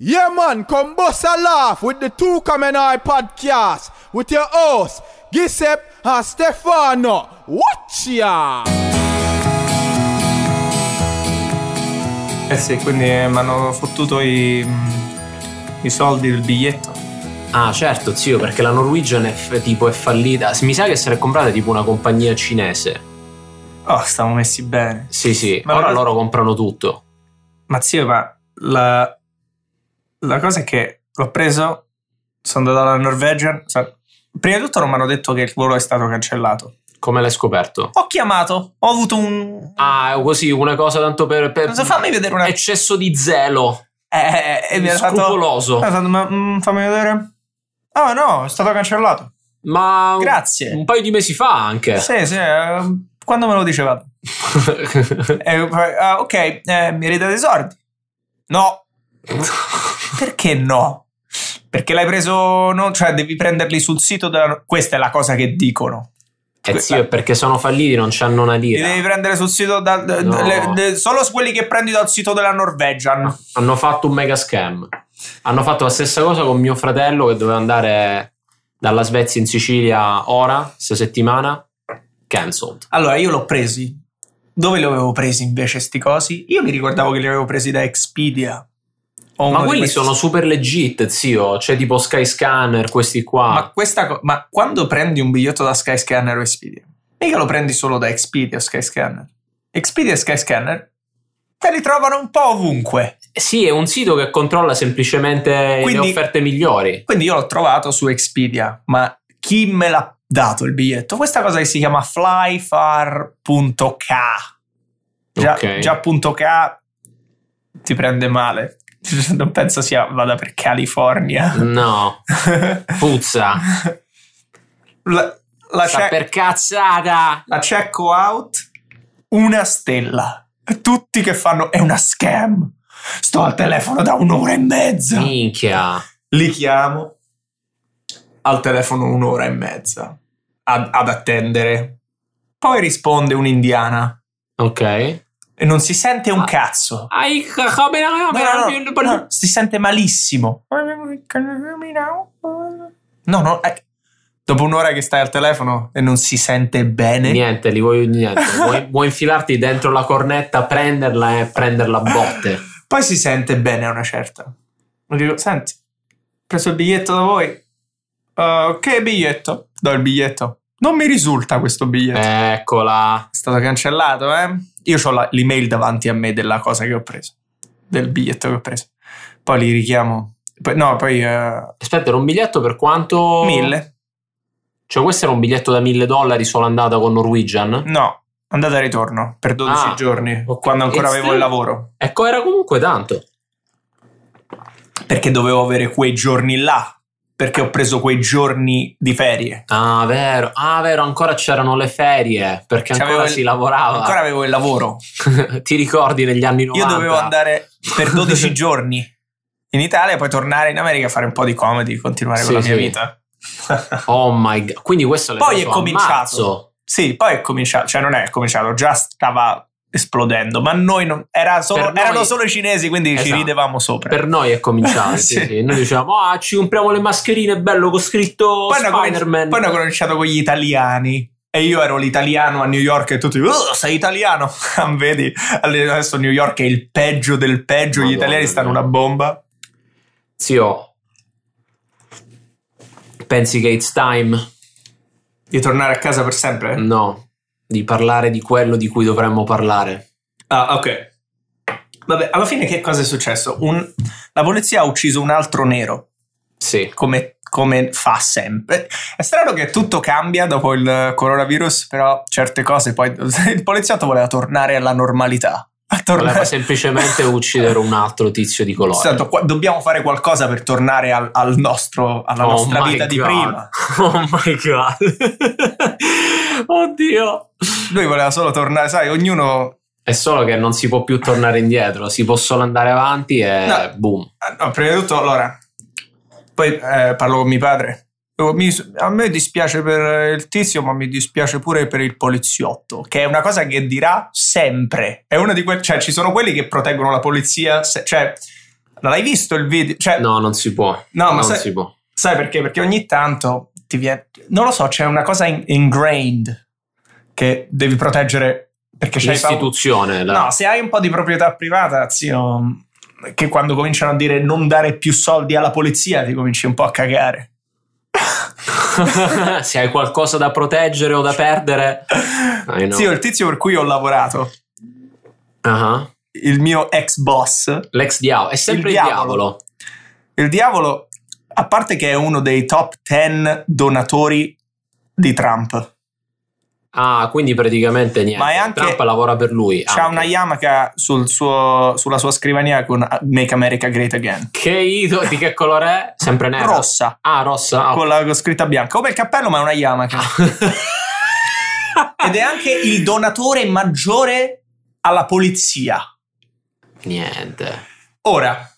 Yeah, man, come bust a laugh with the Two Common Eye podcast with your host, Giuseppe and Stefano. Watch ya! Eh sì, quindi mi hanno fottuto i, i soldi del biglietto. Ah, certo, zio, perché la Norwegian è f- tipo è fallita. Mi sa che se l'è comprata tipo una compagnia cinese. Oh, stavamo messi bene. Sì, sì, Ma ora la- loro comprano tutto. Ma zio, ma la, la cosa è che l'ho preso, sono andato alla Norwegian. sa- Prima di tutto non mi hanno detto che il volo è stato cancellato. Come l'hai scoperto? Ho chiamato, ho avuto un... Ah, così, una cosa tanto per... per Cosa fammi vedere una... Eccesso di zelo. Eh, eh, e mi. Scrupoloso. fatto, ma, mm, fammi vedere. Ah no, è stato cancellato. Ma... Grazie. Un paio di mesi fa anche. Sì, sì, eh, quando me lo dicevate? Eh, ah, ok, eh, mi ridate i soldi? No. Perché no? Perché l'hai preso, no? cioè devi prenderli sul sito della... Questa è la cosa che dicono. Eh è perché sono falliti, non c'hanno una Li lira. devi prendere sul sito da, da- No. le- de- solo quelli che prendi dal sito della Norwegian. Hanno fatto un mega scam. Hanno fatto la stessa cosa con mio fratello che doveva andare dalla Svezia in Sicilia ora, questa settimana. Cancelled. Allora, io l'ho presi. Dove li avevo presi invece sti cosi? Io mi ricordavo che li avevo presi da Expedia. Ma quelli questi- sono super legit, zio. C'è tipo Skyscanner, questi qua. Ma, questa ma quando prendi un biglietto da Skyscanner o Expedia, mica lo prendi solo da Expedia o Skyscanner. Expedia e Skyscanner te li trovano un po' ovunque. Sì, è un sito che controlla semplicemente Quindi- le offerte migliori. Quindi io l'ho trovato su Expedia, ma chi me l'ha dato il biglietto? Questa cosa che si chiama flyfar.k. Già, Ok. già punto .k ti prende male. Non penso sia vada per California. No, puzza. La, la Sta c'è- per cazzata. la checko out una stella tutti che fanno è una scam sto al telefono da un'ora e mezza Minchia. li chiamo al telefono un'ora e mezza ad, ad attendere poi risponde un'indiana Ok. E non si sente un Ah. cazzo No, no, no, si sente malissimo no no eh, dopo un'ora che stai al telefono e non si sente bene Niente, li vuoi niente. Vuoi, vuoi infilarti dentro la cornetta, prenderla e prenderla a botte. Poi si sente bene a una certa. Lo dico, senti, ho preso il biglietto da voi. Uh, che biglietto? Do il biglietto. Non mi risulta questo biglietto. Eccola. È stato cancellato, eh? Io ho l'email davanti a me della cosa che ho preso. Del biglietto che ho preso. Poi li richiamo. Poi- no, poi... eh, Aspetta, era un biglietto per quanto? mille? Cioè, questo era un biglietto da mille dollari solo andata con Norwegian? No, andata e ritorno per 12 Ah, giorni. ok. Quando ancora avevo il lavoro. Ecco, era comunque tanto. Perché dovevo avere quei giorni là. Perché ho preso quei giorni di ferie. Ah, vero. Ah, vero, ancora c'erano le ferie, perché C'avevo ancora il- si lavorava. Ancora avevo il lavoro. Ti ricordi negli anni 90? Io dovevo andare per 12 giorni in Italia e poi tornare in America a fare un po' di comedy, continuare Sì, con la mia sì. vita. Oh my god. Quindi questo l'hai Poi è cominciato. marzo. Sì, poi è cominciato, cioè non è cominciato, già stava esplodendo, ma noi non, era solo- noi- erano solo i cinesi, quindi ci Esatto. ridevamo sopra. Per noi è cominciato. sì, Sì. Noi dicevamo, ah, ci compriamo le mascherine, bello, con scritto poi, Spider-Man. poi hanno cominciato con gli italiani. E io ero l'italiano a New York e tutti, oh, sei italiano. Vedi, adesso New York è il peggio del peggio, gli Madonna italiani stanno una bomba. Zio, pensi che it's time? Di tornare a casa per sempre? No, di parlare di quello di cui dovremmo parlare. Ah, ok. Vabbè, alla fine che cosa è successo? Un- la polizia ha ucciso un altro nero, Sì. come, come fa sempre. È strano che tutto cambia dopo il coronavirus, però certe cose poi... Il poliziotto voleva tornare alla normalità. A Voleva tornare... semplicemente uccidere un altro tizio di colore. Qua- dobbiamo fare qualcosa per tornare al, al nostro, alla Oh nostra vita di God. prima. Oh my god. Oddio. Lui voleva solo tornare, sai, ognuno... È solo che non si può più tornare indietro, si può solo andare avanti e No. boom. Ah, No, prima di tutto, allora, poi eh, parlo con mio padre. Oh, mi- a me dispiace per il tizio, ma mi dispiace pure per il poliziotto, che è una cosa che dirà sempre. È una di quelle, cioè, ci sono quelli che proteggono la polizia, se- cioè, l'hai visto il video? Cioè, No, non si può. No, ma non sai- si può. Sai perché? Perché ogni tanto ti viene. Non lo so, c'è una cosa in- ingrained che devi proteggere perché paura. L'istituzione. la- No, se hai un po' di proprietà privata, zio, che quando cominciano a dire non dare più soldi alla polizia, ti cominci un po' a cagare. se hai qualcosa da proteggere o da perdere. Zio, il tizio per cui ho lavorato, Ah, il mio ex boss, L'ex diavolo. È sempre Il il, diavolo. diavolo. il diavolo, a parte che è uno dei top 10 donatori di Trump, Ah, quindi praticamente niente. Ma è anche- Trump lavora per lui. c'ha anche. una Yamaha sul suo- sulla sua scrivania con Make America Great Again. Che idolo, di che colore è? Sempre nero. Rossa, Ah, rossa. Ah, con la scritta bianca, come il cappello, ma è una Yamaha. Ed è anche il donatore maggiore alla polizia. Niente. Ora,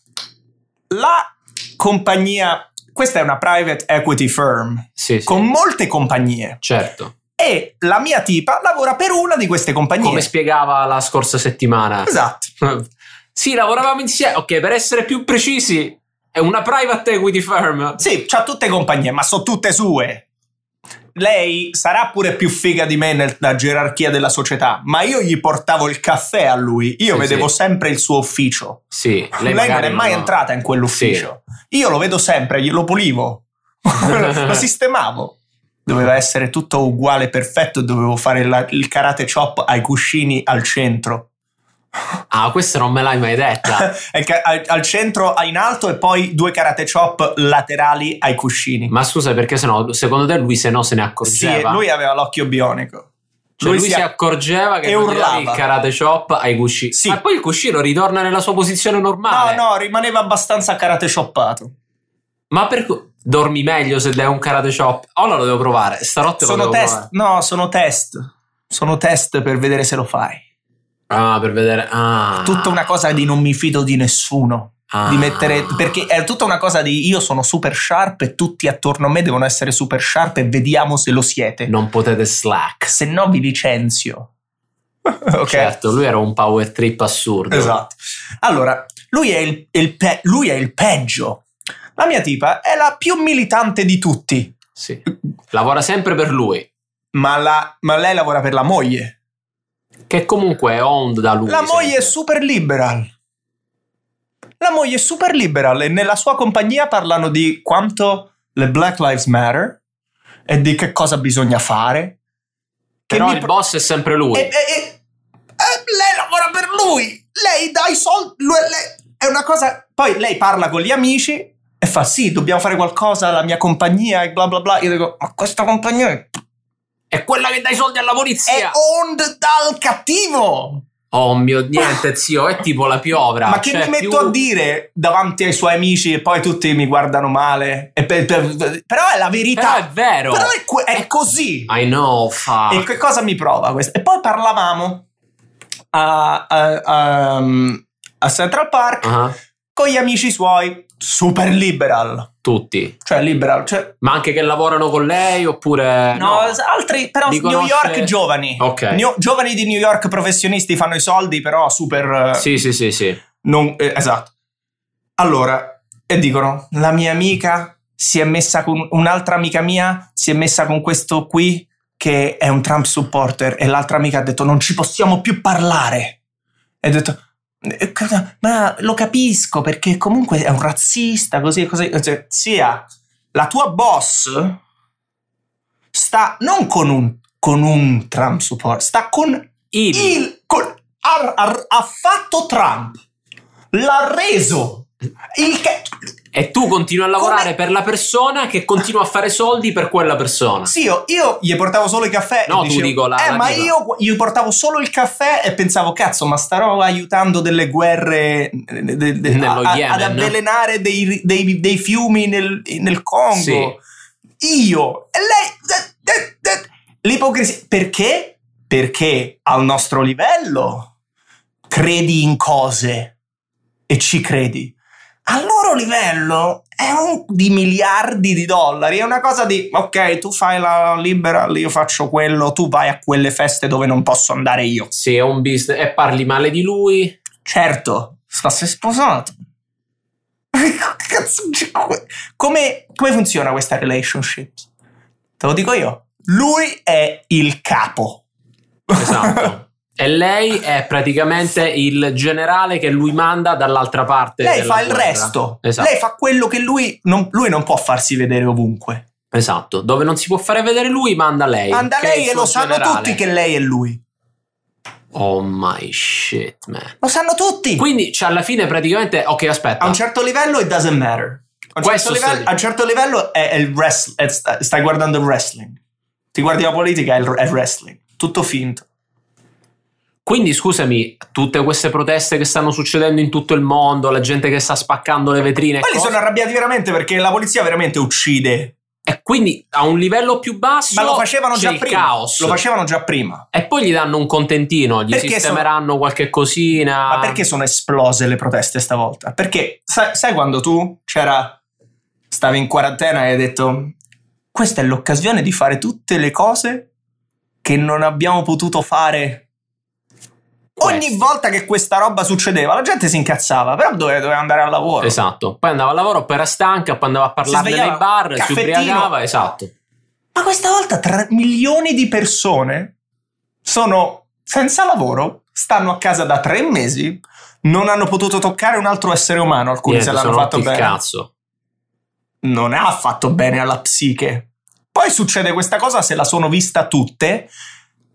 la compagnia, questa è una private equity firm Sì, sì. con molte compagnie Certo. E la mia tipa lavora per una di queste compagnie. Come spiegava la scorsa settimana. esatto. sì, lavoravamo insieme. Ok, per essere più precisi, è una private equity firm. Sì, c'ha tutte compagnie, ma sono tutte sue. Lei sarà pure più figa di me nella gerarchia della società, ma io gli portavo il caffè a lui. Io Sì, vedevo sì. sempre il suo ufficio. Sì, Lei, lei, non è mai ha- entrata in quell'ufficio. Io lo vedo sempre, glielo pulivo, lo sistemavo. Doveva essere tutto uguale, perfetto. Dovevo fare la- il karate chop ai cuscini al centro. Ah, questa non me l'hai mai detta. Al, al centro in alto e poi due karate chop laterali ai cuscini. Ma scusa, perché sennò, secondo te lui se no se ne sì, accorgeva? lui aveva l'occhio bionico. Cioè, lui, si, si- accorgeva che urlava. il karate chop ai cuscini. Sì. Ma poi il cuscino ritorna nella sua posizione normale. No, no, rimaneva abbastanza karate choppato. Ma per dormi meglio se dai un karate chop? Ora lo devo provare. Stanotte lo Sono devo test. provare. No, sono test. Sono test per vedere se lo fai. Ah, per vedere. Ah. Tutta una cosa di non mi fido di nessuno. Ah. Di mettere, perché è tutta una cosa di io sono super sharp e tutti attorno a me devono essere super sharp e vediamo se lo siete. Non potete slack. Se no vi licenzio. ok. Certo, lui era un power trip assurdo. Esatto. Allora, lui è il, il pe- lui è il peggio. La mia tipa è la più militante di tutti, Sì. Lavora sempre per lui. ma, la- ma lei lavora per la moglie. Che comunque è owned da lui. La moglie è super liberal. La moglie è super liberal e nella sua compagnia parlano di quanto le Black Lives Matter e di che cosa bisogna fare. Che Però il pro- boss è sempre lui. E, e- e- e lei lavora per lui. Lei dà i soldi. lui- lei- è una cosa. Poi lei parla con gli amici e fa: Sì, dobbiamo fare qualcosa alla mia compagnia e bla bla bla. Io dico: Ma questa compagnia è, È quella che dà i soldi alla è polizia. owned dal cattivo. Oh mio niente, zio, è tipo la piovra. Ma che cioè, mi metto più- a dire davanti ai suoi amici e poi tutti mi guardano male? E per- per- però è la verità. Però è vero. Però è, è così. I know, fa. E che cosa mi prova questo? E poi parlavamo a, a- a- a Central Park Ah, con gli amici suoi, super liberal. tutti. Cioè, liberal. Cioè, Ma anche che lavorano con lei oppure. no, altri, però New conosce- York giovani. Ok. New- giovani di New York professionisti fanno i soldi, però super. eh, Sì, sì, sì, sì. Non, eh, esatto. Allora, e dicono, la mia amica si è messa con un'altra amica mia, si è messa con questo qui che è un Trump supporter e l'altra amica ha detto non ci possiamo più parlare. E ho detto, "Eh, cosa- ma lo capisco perché comunque è un razzista, così e così. Cioè, sia la tua boss sta non con un, con un Trump supporter, sta con Il. il, con- ha, ha- ha fatto Trump, l'ha reso. E tu continui a lavorare Come- per la persona che continua a fare soldi per quella persona. sì, io, io gli portavo solo il caffè. No, e tu dico la- Eh, la ma io gli portavo solo il caffè e pensavo, cazzo, ma starò aiutando delle guerre de- de- de- a- Yemen. ad avvelenare dei, dei- dei fiumi nel, nel Congo. Sì. Io e lei. L'ipocrisia. Perché? Perché al nostro livello credi in cose e ci credi. Al loro livello è un di miliardi di dollari, è una cosa di ok, tu fai la liberal, io faccio quello, tu vai a quelle feste dove non posso andare io. Sì, è un business. E parli male di lui. Certo, sta è sposato. cazzo, come, come funziona questa relationship? Te lo dico io. Lui è il capo. Esatto. e lei è praticamente il generale che lui manda dall'altra parte. Lei fa il guerra. resto. Esatto. Lei fa quello che lui non, lui non può farsi vedere ovunque. Esatto. Dove non si può fare vedere lui, manda lei. Manda lei e lo sanno generale. tutti che lei è lui. Oh my shit, man. Lo sanno tutti. Quindi, cioè, alla fine, praticamente. Ok, aspetta. a un certo livello it doesn't matter. A un, certo livello, a un certo livello è, è il wrestling. stai guardando il wrestling. Ti guardi la politica, è il, è il wrestling. Tutto finto. Quindi, scusami, tutte queste proteste che stanno succedendo in tutto il mondo, la gente che sta spaccando le vetrine. Quelli cose- sono arrabbiati veramente perché la polizia veramente uccide. E quindi a un livello più basso Ma lo facevano già prima. caos. Lo facevano già prima. E poi gli danno un contentino, gli Perché sistemeranno qualche cosina. Ma perché sono esplose le proteste stavolta? Perché sai, sai quando tu c'era stavi in quarantena e hai detto questa è l'occasione di fare tutte le cose che non abbiamo potuto fare ogni Questo. volta che questa roba succedeva la gente si incazzava però doveva, doveva andare al lavoro Esatto. Poi andava al lavoro, poi era stanca, poi andava a parlare nei bar, si ubriacava. Esatto. ma questa volta tre milioni di persone sono senza lavoro stanno a casa da tre mesi non hanno potuto toccare un altro essere umano alcuni Niente, se l'hanno fatto bene cazzo. non ha fatto bene alla psiche. Poi succede questa cosa, se la sono vista tutte,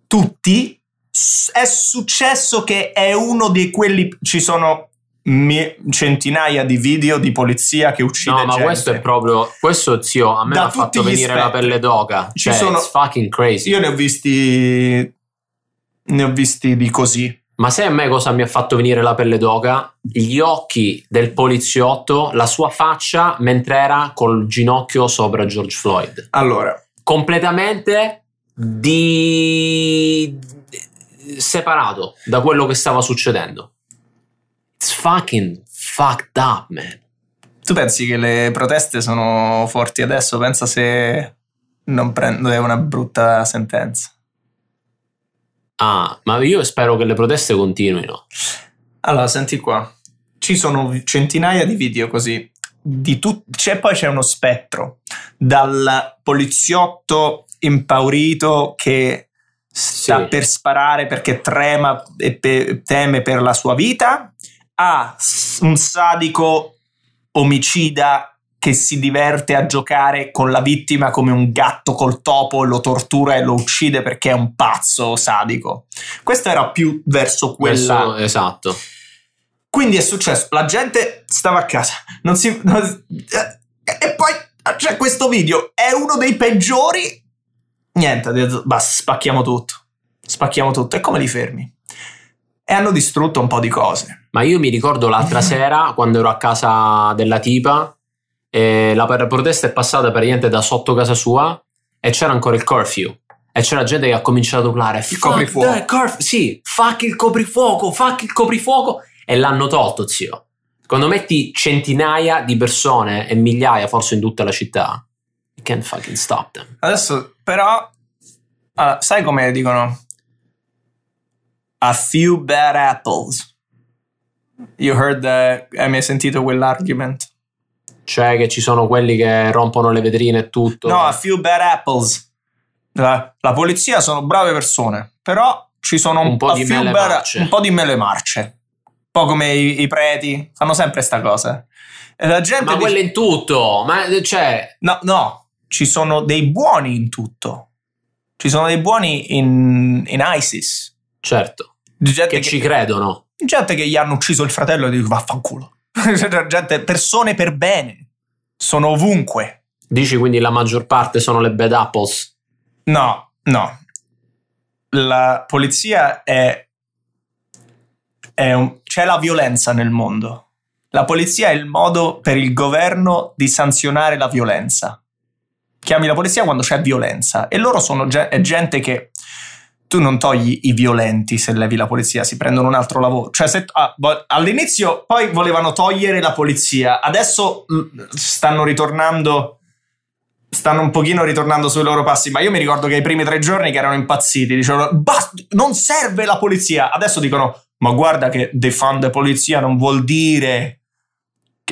tutti, è successo che è uno di quelli, ci sono mi- centinaia di video di polizia che uccide No, ma gente. questo è proprio. Questo, zio, a me ha fatto venire la spettri. pelle d'oca. Ci Cioè, sono- it's fucking crazy. Io ne ho visti, ne ho visti di così. Ma sai a me cosa mi ha fatto venire la pelle d'oca? Gli occhi del poliziotto, la sua faccia mentre era col ginocchio sopra George Floyd. Allora, Completamente di... separato da quello che stava succedendo. It's fucking fucked up, man. tu pensi che le proteste sono forti adesso? Pensa se non prende una brutta sentenza. Ah, ma io spero che le proteste continuino. Allora, senti qua. Ci sono centinaia di video così. Di tut- c'è poi c'è uno spettro dal poliziotto impaurito che sta Sì. per sparare perché trema e pe- teme per la sua vita a un sadico omicida che si diverte a giocare con la vittima come un gatto col topo e lo tortura e lo uccide perché è un pazzo sadico. Questo era più verso quella Questo- esatto. quindi è successo, la gente stava a casa, non si... non- eh, e poi c'è questo video, è uno dei peggiori. Niente, ha detto, basta, spacchiamo tutto. Spacchiamo tutto. E come li fermi? E hanno distrutto un po' di cose. Ma io mi ricordo l'altra sera quando ero a casa della tipa e la per- protesta è passata praticamente da sotto casa sua e c'era ancora il curfew. E c'era gente che ha cominciato a urlare "Fuck coprifuoco." curf- sì, fuck il coprifuoco, fuck il coprifuoco e l'hanno tolto, zio. Quando metti centinaia di persone e migliaia forse in tutta la città, you can't fucking stop them. Adesso, però, allora, sai come dicono? A few bad apples. You heard the... Hai mai sentito quell'argument? Cioè che ci sono quelli che rompono le vetrine e tutto. No, a few bad apples. La, la polizia sono brave persone, però ci sono un, Un po' di bad- un po' di mele marce. Un po' come i, i preti, fanno sempre sta cosa. E la gente Ma dice- quelle in tutto, ma cioè No, no, ci sono dei buoni in tutto. Ci sono dei buoni in, in ISIS. certo, gente che ci credono. gente che gli hanno ucciso il fratello e dico vaffanculo. Gente, persone per bene. Sono ovunque. Dici quindi la maggior parte sono le bad apples? No, no. La polizia è, è un- c'è la violenza nel mondo. La polizia è il modo per il governo di sanzionare la violenza. Chiami la polizia quando c'è violenza e loro sono gente che tu non togli i violenti se levi la polizia, si prendono un altro lavoro. Cioè, se, ah, all'inizio poi volevano togliere la polizia, adesso mm, stanno ritornando stanno un pochino ritornando sui loro passi, ma io mi ricordo che i primi tre giorni che erano impazziti, dicevano basta, non serve la polizia. Adesso dicono, ma guarda che defund polizia non vuol dire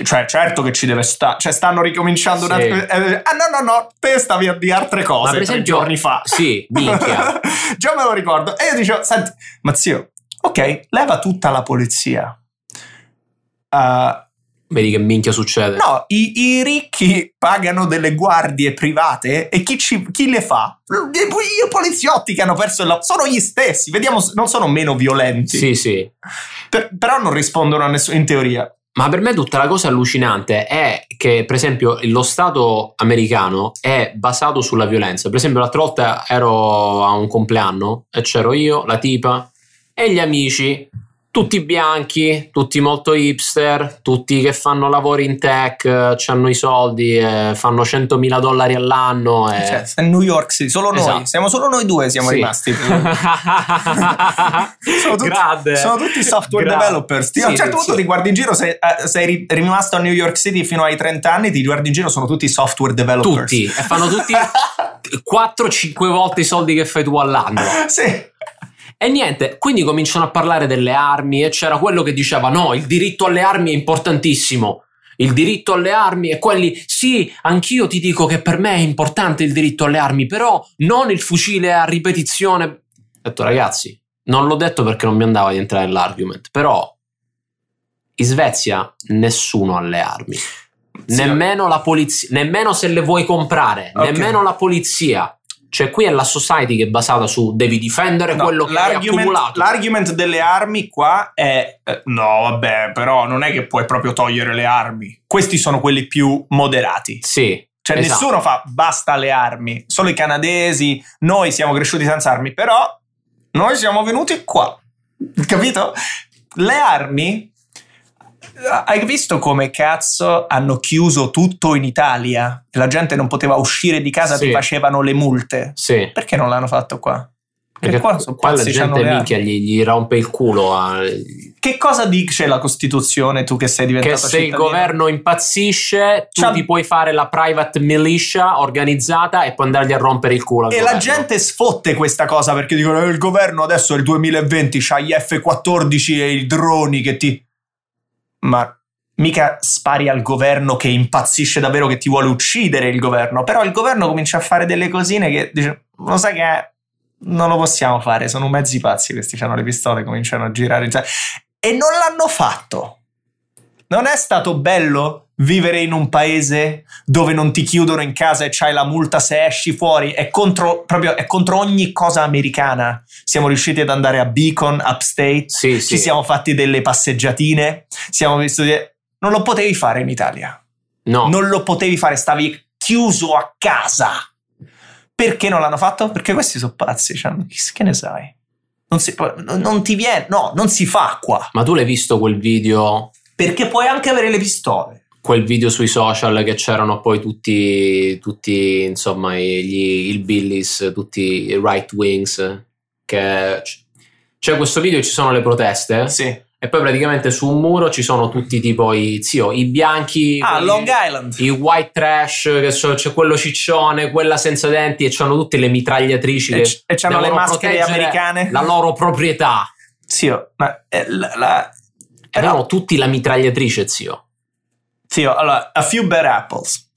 cioè certo che ci deve stare, cioè stanno ricominciando una... Sì. eh, ah no no no, te stavi a dire altre cose Ma per tre esempio- giorni fa. Sì, minchia. Già me lo ricordo. E io dicevo, senti, ma zio, ok, leva tutta la polizia. Uh, Vedi che minchia succede. no, i, i ricchi pagano delle guardie private e chi, ci- chi le fa? I poliziotti che hanno perso il lavoro sono gli stessi, vediamo, non sono meno violenti. Sì, sì. Per- però non rispondono a nessuno in teoria. Ma per me tutta la cosa allucinante è che, per esempio, lo Stato americano è basato sulla violenza. Per esempio, l'altra volta ero a un compleanno e c'ero io, la tipa e gli amici, tutti bianchi, tutti molto hipster, tutti che fanno lavori in tech, eh, hanno i soldi, eh, fanno 100.000 dollari all'anno. E... Cioè, a New York City, solo noi, Esatto. siamo solo noi due siamo Sì. rimasti. sono, tutti, sono tutti software Grande. developers. Ti- a un Sì, certo sì. punto ti guardi in giro, sei, eh, sei ri- rimasto a New York City fino ai 30 anni, ti guardi in giro, sono tutti software developers. Tutti, e fanno tutti 4-5 volte i soldi che fai tu all'anno. sì. E niente, quindi cominciano a parlare delle armi e c'era quello che diceva no, il diritto alle armi è importantissimo. Il diritto alle armi e quelli, sì, anch'io ti dico che per me è importante il diritto alle armi, però non il fucile a ripetizione. Ho detto ragazzi, non l'ho detto perché non mi andava di entrare nell'argument, però in Svezia nessuno ha le armi. Sì. Nemmeno la polizia, nemmeno se le vuoi comprare, Ok. nemmeno la polizia. Cioè, qui è la society che è basata su devi difendere No, quello che hai accumulato. l'argument delle armi qua è eh, no, vabbè, però non è che puoi proprio togliere le armi. Questi sono quelli più moderati. Sì. Cioè, Esatto. nessuno fa basta le armi, solo i canadesi, noi siamo cresciuti senza armi, però noi siamo venuti qua, capito? Le armi, hai visto come cazzo hanno chiuso tutto in Italia? La gente non poteva uscire di casa, Sì. ti facevano le multe. Sì. Perché non l'hanno fatto qua? Perché qua sono qua la gente minchia gli, gli rompe il culo a- Che cosa dice la Costituzione, tu che sei diventato che se il cittadino? governo impazzisce tu C'ha- ti puoi fare la private militia organizzata e poi andargli a rompere il culo E la governo. gente sfotte questa cosa perché dicono "Eh, il governo adesso è il 2020, c'ha gli F-14 e i droni che ti... Ma mica spari al governo che impazzisce davvero che ti vuole uccidere il governo, però il governo comincia a fare delle cosine che dice, lo sai che non lo possiamo fare, sono mezzi pazzi questi, hanno le pistole, cominciano a girare. cioè- E non l'hanno fatto. Non è stato bello vivere in un paese dove non ti chiudono in casa e c'hai la multa se esci fuori? È contro, proprio, è contro ogni cosa americana. Siamo riusciti ad andare a Beacon, upstate, Sì, sì. ci siamo fatti delle passeggiatine, siamo visto... Non lo potevi fare in Italia. No. Non lo potevi fare, stavi chiuso a casa. Perché non l'hanno fatto? Perché questi sono pazzi, cioè, che ne sai? Non, si, non ti viene, no, non si fa qua. Ma tu l'hai visto quel video Perché puoi anche avere le pistole. quel video sui social che c'erano poi tutti, tutti insomma, gli hillbillies, tutti i right wings. Che c'è questo video e ci sono le proteste. Sì. E poi praticamente su un muro ci sono tutti tipo i, zio, i bianchi. Ah, quelli- Long Island. I white trash, che so- c'è quello ciccione, quella senza denti e c'hanno tutte le mitragliatrici E, che c- e c'hanno le maschere americane. La loro proprietà. Zio, ma eh, la, la- E Abbiamo tutti la mitragliatrice, zio. Zio, allora, a few bad apples.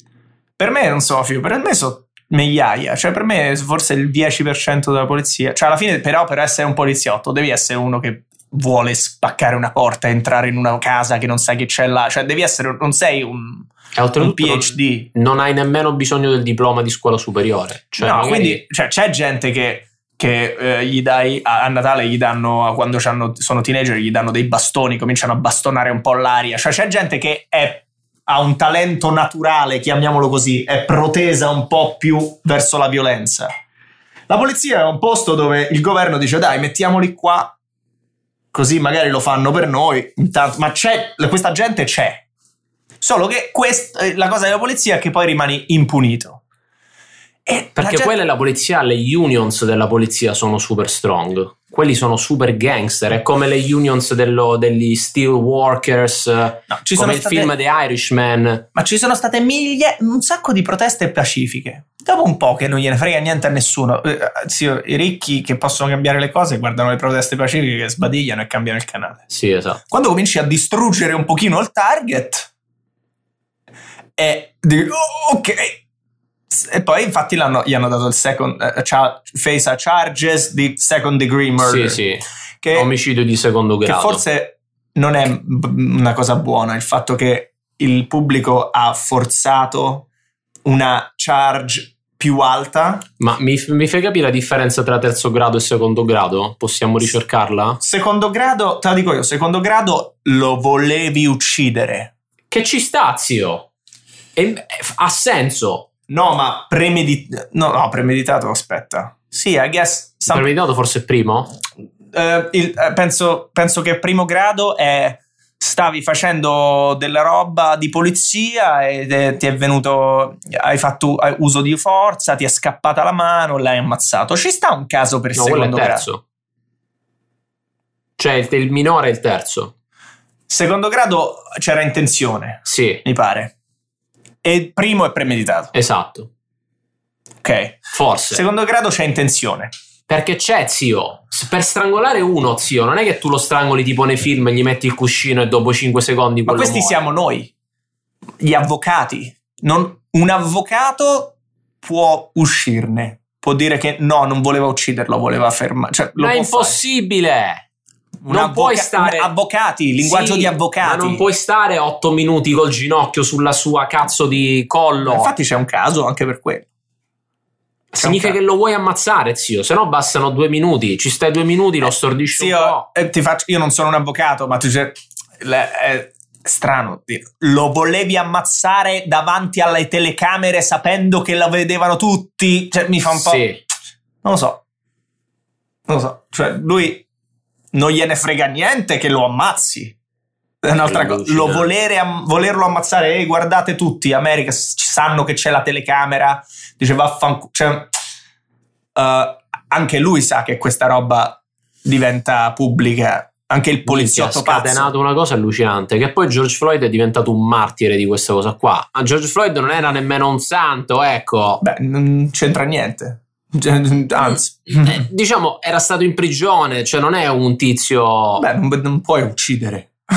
Per me non so a few, per me sono migliaia. Cioè, per me forse il 10% della polizia. Cioè, alla fine, però, per essere un poliziotto, devi essere uno che vuole spaccare una porta, entrare in una casa che non sai che c'è là. Cioè, devi essere, non sei un, un oltretutto non- PhD. non hai nemmeno bisogno del diploma di scuola superiore. Cioè, no, magari- quindi cioè, c'è gente che, che, eh, gli dai a, a Natale, gli danno, quando sono teenager, gli danno dei bastoni, cominciano a bastonare un po' l'aria. Cioè, c'è gente che è- ha un talento naturale, chiamiamolo così, è protesa un po' più verso la violenza. La polizia è un posto dove il governo dice: dai, mettiamoli qua, così magari lo fanno per noi. Intanto, ma c'è, questa gente c'è. Solo che quest- eh, la cosa della polizia è che poi rimani impunito. E la Perché gente- quella è la polizia, le unions della polizia sono super strong. Quelli sono super gangster. È come le unions dello- degli steel workers, No, ci come sono il state- film The Irishman. Ma ci sono state miglia, un sacco di proteste pacifiche. Dopo un po' che non gliene frega niente a nessuno. Eh, zio, I ricchi che possono cambiare le cose guardano le proteste pacifiche che sbadigliano e cambiano il canale. Sì, esatto. Quando cominci a distruggere un pochino il target, E dico, "Oh, ok. E poi infatti gli hanno dato il second, eh, cha- face a charges di second degree murder. Sì, sì. Che, Omicidio di secondo che grado. forse non è una cosa buona il fatto che il pubblico ha forzato una charge più alta. Ma mi, mi fai capire la differenza tra terzo grado e secondo grado? Possiamo ricercarla? Secondo grado, te la dico io, secondo grado lo volevi uccidere. Che ci sta, zio. E- ha senso. No, ma premeditato. No, no, premeditato, aspetta. Sì, I guess. some- Premeditato forse primo? eh, il- eh, penso, penso che primo grado è. Stavi facendo della roba di polizia è- ti è venuto. Hai fatto uso di forza, ti è scappata la mano, l'hai ammazzato. Ci sta un caso per No, è secondo il grado. terzo. Cioè il, il minore è il terzo. Secondo grado c'era intenzione, Sì, mi pare. E primo è premeditato. esatto. Ok. Forse. Secondo grado c'è intenzione. Perché c'è, zio. Per strangolare uno, zio, non è che tu lo strangoli tipo nei film, gli metti il cuscino e dopo 5 secondi Ma questi muore. siamo noi, gli avvocati. Non- un avvocato può uscirne, può dire che no, non voleva ucciderlo, voleva fermare. Cioè, Ma è può fare. Non puoi avvoca- stare- un avvocati, linguaggio Sì, di avvocati. Ma non puoi stare 8 minuti col ginocchio sulla sua cazzo di collo. Infatti c'è un caso anche per quello. Significa che lo vuoi ammazzare, zio. Se no bastano due minuti. Ci stai due minuti, lo stordisci Sì, un io, po'. eh, ti faccio- io non sono un avvocato, ma tu c'è- le- è strano. Lo volevi ammazzare davanti alle telecamere sapendo che la vedevano tutti? Cioè, mi fa un po'. Sì. Non lo so. Non lo so. Cioè, lui non gliene frega niente che lo ammazzi. È un'altra cosa. Lo Allucinante. volere am- volerlo ammazzare, ehi, guardate tutti, America, ci sanno che c'è la telecamera. Dice vaffanculo. Cioè, eh, anche lui sa che questa roba diventa pubblica. Anche il poliziotto ha scatenato pazzo. una cosa allucinante. Che poi George Floyd è diventato un martire di questa cosa qua. Ma George Floyd non era nemmeno un santo, ecco. Beh, non c'entra niente. Cioè, Anzi, Eh, diciamo, era stato in prigione, cioè non è un tizio. beh, non, non puoi uccidere.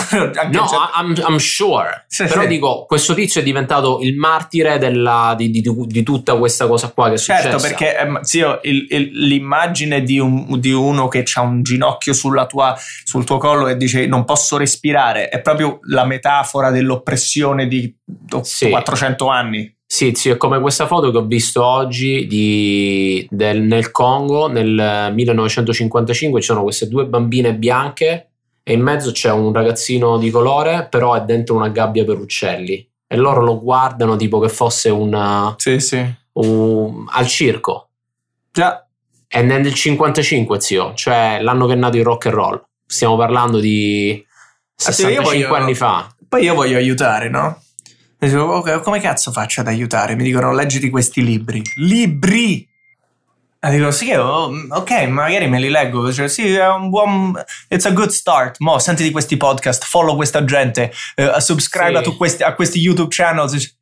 No, se- I'm, I'm sure. Sì, Però sì. dico, questo tizio è diventato il martire della- di, di- di tutta questa cosa qua che è Certo, successa. perché ehm, zio, il- il- l'immagine di, un- di uno che ha un ginocchio sulla tua- sul tuo collo e dice non posso respirare è proprio la metafora dell'oppressione di oh, Sì. 400 anni. Sì, sì, è come questa foto che ho visto oggi di- del- nel Congo nel 1955. Ci sono queste due bambine bianche e in mezzo c'è un ragazzino di colore, però è dentro una gabbia per uccelli. E loro lo guardano tipo che fosse una- Sì, sì. un- al circo. Già, È nel 55, zio, cioè l'anno che è nato il rock and roll. Stiamo parlando di Ah, sì, io 65 voglio- anni fa. poi io voglio aiutare, no? E dico, ok, come cazzo faccio ad aiutare? Mi dicono, leggiti questi libri. Libri! E dico, sì, oh, ok, magari me li leggo. Cioè, sì, è un buon... It's a good start. Mo, sentiti questi podcast, follow questa gente, eh, subscribe Sì. a, questi, a questi YouTube channels.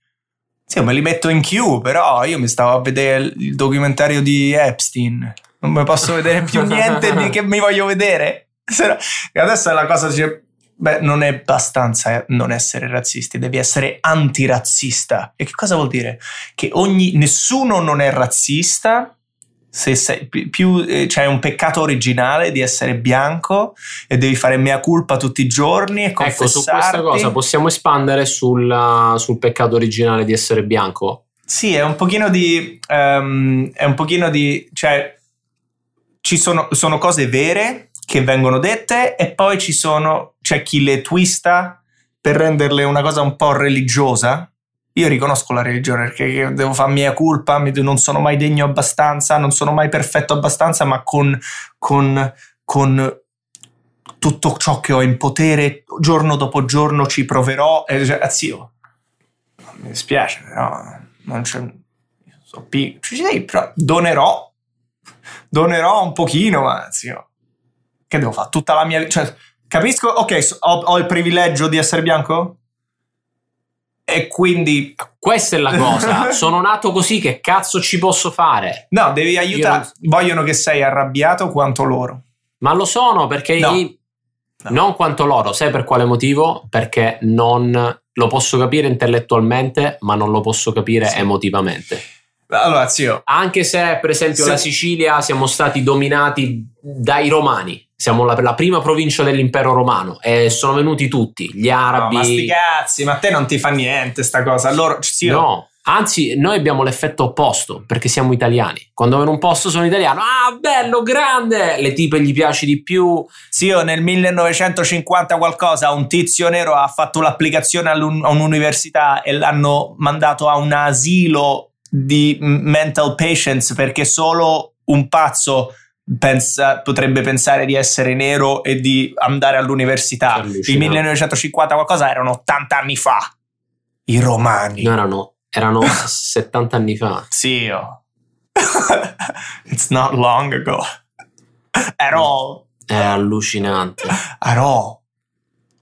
Sì, me li metto in queue, però io mi stavo a vedere il- documentario di Epstein. Non mi posso vedere più niente che mi voglio vedere. E adesso è la cosa, dice, beh, non è abbastanza eh, non essere razzisti, devi essere antirazzista. E che cosa vuol dire? Che ogni, nessuno non è razzista se sei pi- più eh, c'è un peccato originale di essere bianco e devi fare mea culpa tutti i giorni e Ecco, su questa confessarti. cosa possiamo espandere sul, sul peccato originale di essere bianco? Sì, è un pochino di. ehm, è un pochino di. cioè, ci sono, sono cose vere che vengono dette e poi ci sono. c'è chi le twista per renderle una cosa un po' religiosa. Io riconosco la religione perché devo fare mia colpa, non sono mai degno abbastanza, non sono mai perfetto abbastanza, ma con, con, con tutto ciò che ho in potere, giorno dopo giorno ci proverò. E, cioè, ah, zio, mi dispiace, però non c'è. So, pi- ci sei, però donerò. Donerò un pochino, ma zio. Che devo fare? Tutta la mia vita. Cioè, capisco? Ok, so- ho, ho il privilegio di essere bianco? E quindi. Questa è la cosa. Sono nato così, che cazzo ci posso fare? No, devi aiutare. Io Vogliono che sei arrabbiato quanto loro. Ma lo sono perché No. i- No. Non quanto loro, sai per quale motivo? Perché non lo posso capire intellettualmente, ma non lo posso capire Sì. emotivamente. Allora, zio, Anche se, per esempio, Se- la Sicilia siamo stati dominati dai romani. Siamo la, la prima provincia dell'impero romano e sono venuti tutti, gli no, arabi. ma sti cazzi, ma a te non ti fa niente sta cosa. Allora, zio, No, anzi, noi abbiamo l'effetto opposto perché siamo italiani. Quando vedo un posto sono italiano, ah, bello, grande! Le tipe gli piace di più. Zio, nel 1950 qualcosa un tizio nero ha fatto l'applicazione a un'università e l'hanno mandato a un asilo di mental patients perché solo un pazzo pensa- potrebbe pensare di essere nero e di andare all'università. Che Il allucinante. 1950 qualcosa erano 80 anni fa. I romani. No, erano, erano 70 anni fa. Zio. It's not long ago. At all. È allucinante. At all.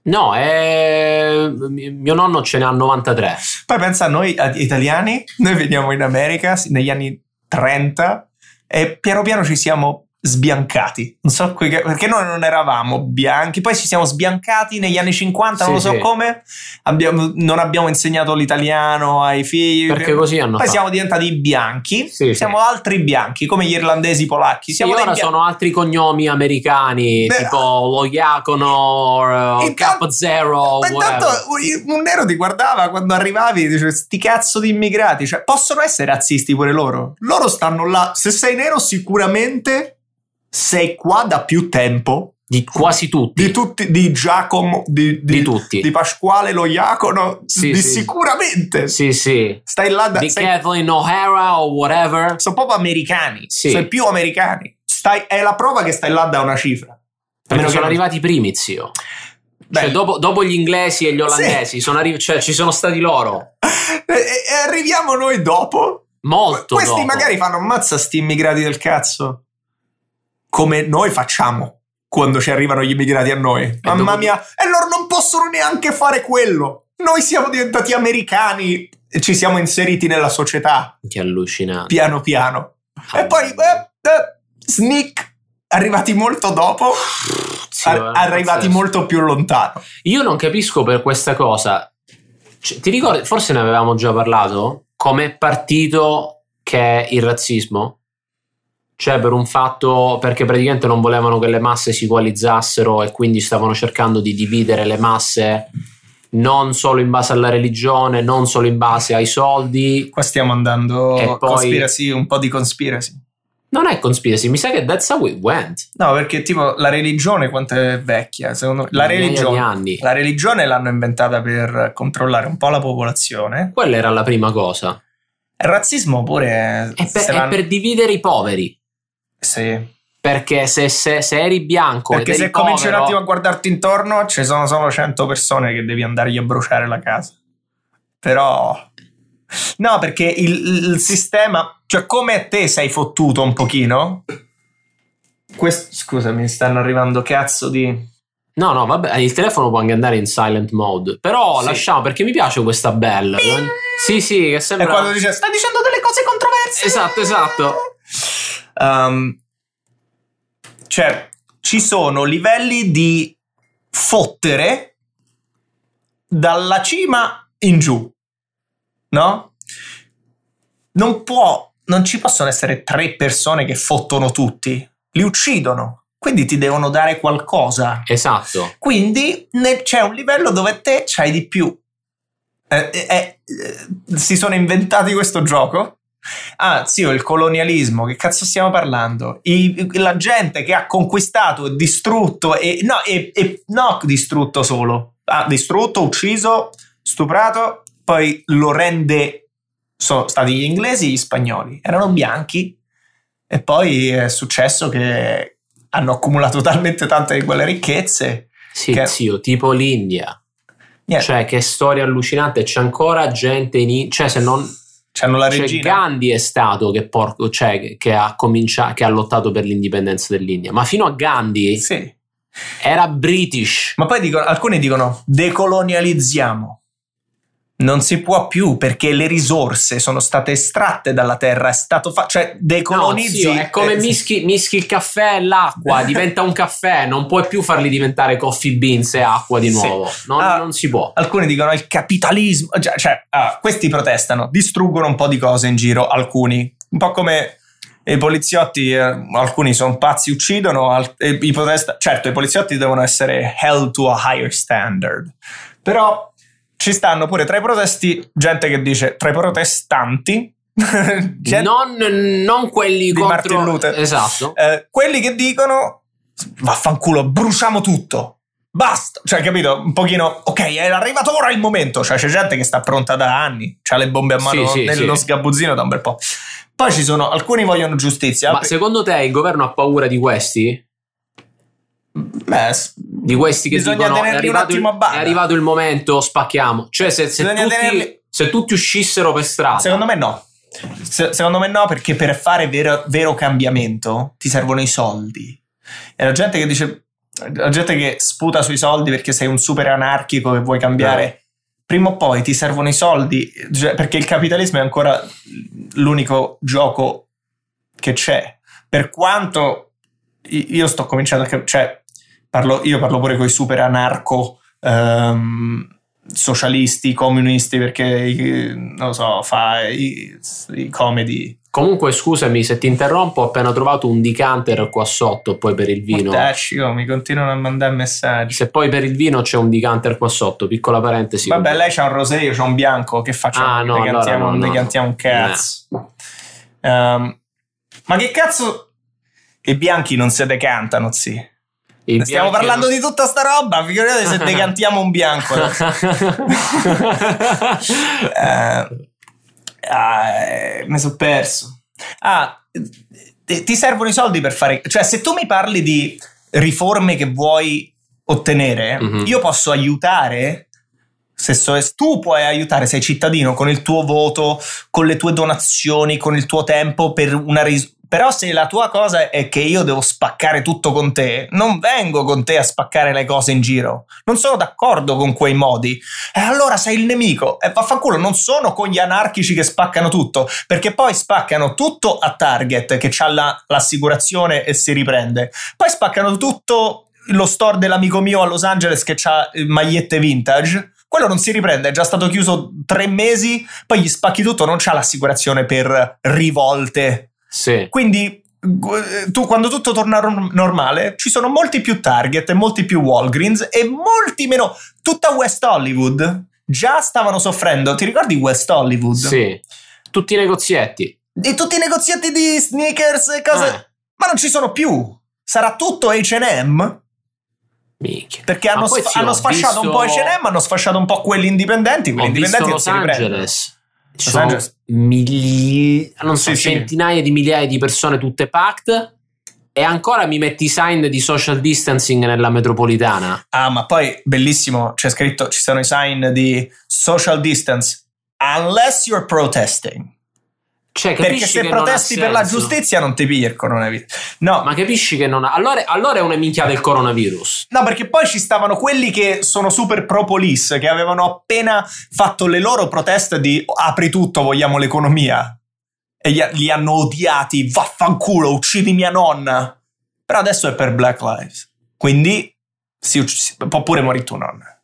No, è... mio nonno ce ne ha 93. Poi pensa a noi italiani, noi veniamo in America negli anni 30 e piano piano ci siamo sbiancati. Non so perché noi non eravamo bianchi, poi ci siamo sbiancati negli anni 50, non lo so sì. come. Abbiamo- non abbiamo insegnato l'italiano ai figli. Perché così hanno Poi fatto. siamo diventati bianchi, Sì, siamo altri bianchi, come gli irlandesi polacchi. Siamo ora bia- sono altri cognomi americani, Beh, tipo lo Iacono, Intanto- K0, Ma intanto un nero ti guardava quando arrivavi e diceva sti cazzo di immigrati, cioè possono essere razzisti pure loro. Loro stanno là, se sei nero sicuramente sei qua da più tempo. di quasi tutti. Di tutti, di Giacomo, di, Di tutti. di Pasquale lo Iacono, Sì, di sì. sicuramente. Sì, sì. Stai là da... Di sei- Kathleen O'Hara o whatever. sono proprio americani, Sì. sono più americani. Stai, è la prova che stai là da una cifra. Perché sono arrivati i primi, zio. Cioè, dopo, dopo gli inglesi e gli olandesi, sono arri- cioè, ci sono stati loro. e, e arriviamo noi dopo. Molto Questi dopo. magari fanno ammazza sti immigrati del cazzo. Come noi facciamo quando ci arrivano gli immigrati a noi. Mamma dopo- mia, e loro non possono neanche fare quello. Noi siamo diventati americani e ci siamo inseriti nella società Che allucinante. piano piano. E poi eh, eh, sneak arrivati molto dopo, Zio, ar- è arrivati molto più lontano. Io non capisco per questa cosa. Cioè, ti ricordi, forse ne avevamo già parlato, come partito che è il razzismo? Cioè, per un fatto, perché praticamente non volevano che le masse si coalizzassero e quindi stavano cercando di dividere le masse non solo in base alla religione, non solo in base ai soldi. Qua stiamo andando E poi- conspiracy, un po' di conspiracy. Non è conspiracy, mi sa che that's how it went. No, perché tipo la religione quanto è vecchia? Secondo me, la religione, anni. la religione l'hanno inventata per controllare un po' la popolazione. Quella era la prima cosa. Il razzismo pure È per, è per dividere i poveri. Sì. Perché se, se- se eri bianco Perché se cominci un povero- attimo a guardarti intorno, ci sono solo 100 persone che devi andargli a bruciare la casa. Però No, perché il, il sistema, cioè come te sei fottuto un pochino. Questo, scusami, mi stanno arrivando cazzo di No, no, vabbè, il telefono può anche andare in silent mode. Però Sì. lasciamo perché mi piace questa bella. Sì, sì, che E sembra. quando dice sta dicendo delle cose controverse. Esatto, esatto. Um, cioè, ci sono livelli di fottere dalla cima in giù, no? Non può, non ci possono essere tre persone che fottono tutti, li uccidono, quindi ti devono dare qualcosa. Esatto. Quindi ne- c'è un livello dove te c'hai di più. Eh, eh, eh, si sono inventati questo gioco? Ah, zio, il colonialismo, che cazzo stiamo parlando? I- la gente che ha conquistato e distrutto, e no, e, e- no, distrutto solo, ha distrutto, ucciso, stuprato, poi lo rende. Sono stati gli inglesi e gli spagnoli, erano bianchi, e poi è successo che hanno accumulato talmente tante di quelle ricchezze. Sì, Che- zio, tipo l'India. Niente, Cioè, che storia allucinante. C'è ancora gente in. Cioè, se non. C'hanno la Cioè, regina. Gandhi è stato che, porco, cioè, che- ha cominciato, che ha lottato per l'indipendenza dell'India. Ma fino a Gandhi Sì. era British. Ma poi dicono, alcuni dicono decolonializziamo. Non si può più perché le risorse sono state estratte dalla terra, è stato fa- cioè No, decolonizzi. zio, è come eh, mischi, mischi il caffè e l'acqua, diventa un caffè, non puoi più farli diventare coffee beans e acqua di Sì. nuovo. Non, Ah. non si può. Alcuni dicono il capitalismo, cioè, cioè, ah, questi protestano, distruggono un po' di cose in giro, alcuni, un po' come i poliziotti, eh, alcuni sono pazzi, uccidono, al- i protesta- certo i poliziotti devono essere held to a higher standard, però ci stanno pure tra i protesti gente che dice, tra i protestanti, gente- Non, non quelli Di contro... Martin Luther. Esatto. eh, quelli che dicono vaffanculo, bruciamo tutto. Basta, cioè, capito? Un pochino, ok, è arrivato ora il momento. Cioè, c'è gente che sta pronta da anni, c'ha le bombe a mano sì, nello sì. sgabuzzino da un bel po'. Poi ci sono, alcuni vogliono giustizia. Ma secondo te il governo ha paura di questi? Beh, Di questi che Bisogna dicono è tenerli un arrivato, il, attimo a bada." è arrivato il momento, spacchiamo. Cioè se, se tutti, tenerli- se tutti uscissero per strada... secondo me no. Se- secondo me no, perché per fare vero, vero cambiamento ti servono i soldi. E la gente che dice, la gente che sputa sui soldi perché sei un super anarchico e vuoi cambiare. Prima o poi ti servono i soldi, cioè, perché il capitalismo è ancora l'unico gioco che c'è. Per quanto io sto cominciando a cioè, parlo, io parlo pure con i super anarco ehm, socialisti, comunisti, perché non lo so, fa i, i comedy. Comunque scusami se ti interrompo, ho appena trovato un decanter qua sotto, poi per il vino... Mortacci, oh, mi continuano a mandare messaggi. Se poi per il vino c'è un decanter qua sotto, piccola parentesi. Vabbè, lei c'ha un rosé, io c'ho un bianco, che facciamo? Ah, no, decantiamo, allora no, no. decantiamo un cazzo. Ehm, ma che cazzo? I bianchi non si decantano, sì. I Stiamo parlando di tutta sta roba, figurate se decantiamo un bianco. Eh, ah, eh, mi sono perso. Ah, ti servono i soldi per fare... Cioè, se tu mi parli di riforme che vuoi ottenere, Mhm. io posso aiutare... Se so- tu puoi aiutare, sei cittadino con il tuo voto, con le tue donazioni, con il tuo tempo per una ris- però se la tua cosa è che io devo spaccare tutto con te, non vengo con te a spaccare le cose in giro. Non sono d'accordo con quei modi. E allora sei il nemico. E vaffanculo, non sono con gli anarchici che spaccano tutto, perché poi spaccano tutto a Target che ha la- l'assicurazione e si riprende. Poi spaccano tutto lo store dell'amico mio a Los Angeles che ha magliette vintage. Quello non si riprende, è già stato chiuso tre mesi, poi gli spacchi tutto, non c'ha l'assicurazione per rivolte. Sì. Quindi gu- tu quando tutto torna normale ci sono molti più Target e molti più Walgreens e molti meno tutta West Hollywood già stavano soffrendo ti ricordi West Hollywood? Sì. Tutti i negozietti. e tutti i negozietti di sneakers e cose Eh, ma non ci sono più sarà tutto H&M minchia. perché hanno, sf- hanno sfasciato un po' visto- H&M hanno sfasciato un po' quelli indipendenti quelli Ho visto indipendenti non Los Angeles. Ci sono migli- non so, Sì, sì. centinaia di migliaia di persone tutte packed e ancora mi metti i sign di social distancing nella metropolitana. Ah, ma poi bellissimo, c'è scritto, ci sono i sign di social distance unless you're protesting. Cioè, Perché se protesti per la giustizia non ti pigli il coronavirus. No, Ma capisci che non ha. Allora, allora è una minchia del coronavirus. no, perché poi ci stavano quelli che sono super pro police, che avevano appena fatto le loro proteste di apri tutto, vogliamo l'economia. E gli, li hanno odiati, vaffanculo, uccidi mia nonna. Però adesso è per Black Lives. Quindi si si- può pure morire tua nonna.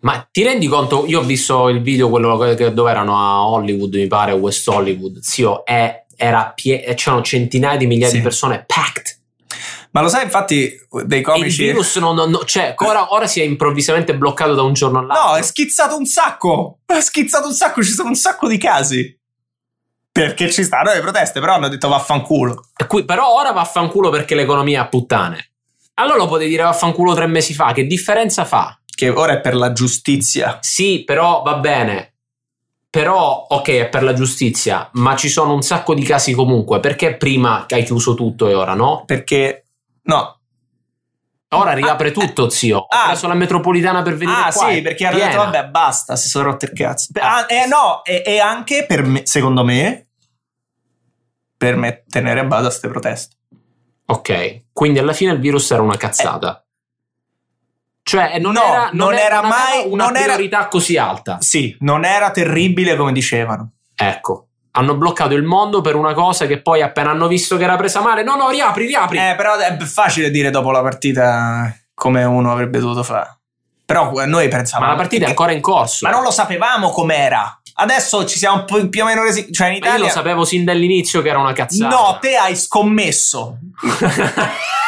Ma ti rendi conto? Io ho visto il video, quello che- dove erano a Hollywood, mi pare, West Hollywood. Zio, è, era pie- e c'erano centinaia di migliaia Sì. di persone packed. Ma lo sai, infatti, dei E il comici. virus non, non- non- cioè, ora, ora si è improvvisamente bloccato da un giorno all'altro. No, è schizzato un sacco. È schizzato un sacco. Ci sono un sacco di casi. Perché ci stanno le proteste, però hanno detto vaffanculo. E qui- però ora vaffanculo perché l'economia è a puttane. Allora lo potevi dire vaffanculo tre mesi fa. Che differenza fa? Che ora è per la giustizia. Sì, però va bene. Però, ok, è per la giustizia, ma ci sono un sacco di casi comunque. Perché prima hai chiuso tutto e ora no? Perché. No. Ora riapre tutto, zio. Ho Ah. preso la metropolitana per venire Ah, qua. sì, è perché piena. detto, vabbè, basta. Si sono rotti il cazzo. Ah. Ah, eh, no, e, e anche per me, secondo me, per me tenere a bada queste proteste. Ok, quindi alla fine il virus era una cazzata. Eh. Cioè, non No, era, non era aveva mai- una non era- priorità così alta. Sì, non era terribile come dicevano. Ecco. Hanno bloccato il mondo per una cosa che poi appena hanno visto che era presa male, no, no, riapri, riapri. Eh, però è facile dire dopo la partita come uno avrebbe dovuto fare. Però eh, noi pensavamo... Ma la partita è ancora in corso. Ma non lo sapevamo com'era. Adesso ci siamo più o meno resi... Cioè in Ma Italia... Io lo sapevo sin dall'inizio che era una cazzata. No, te hai scommesso.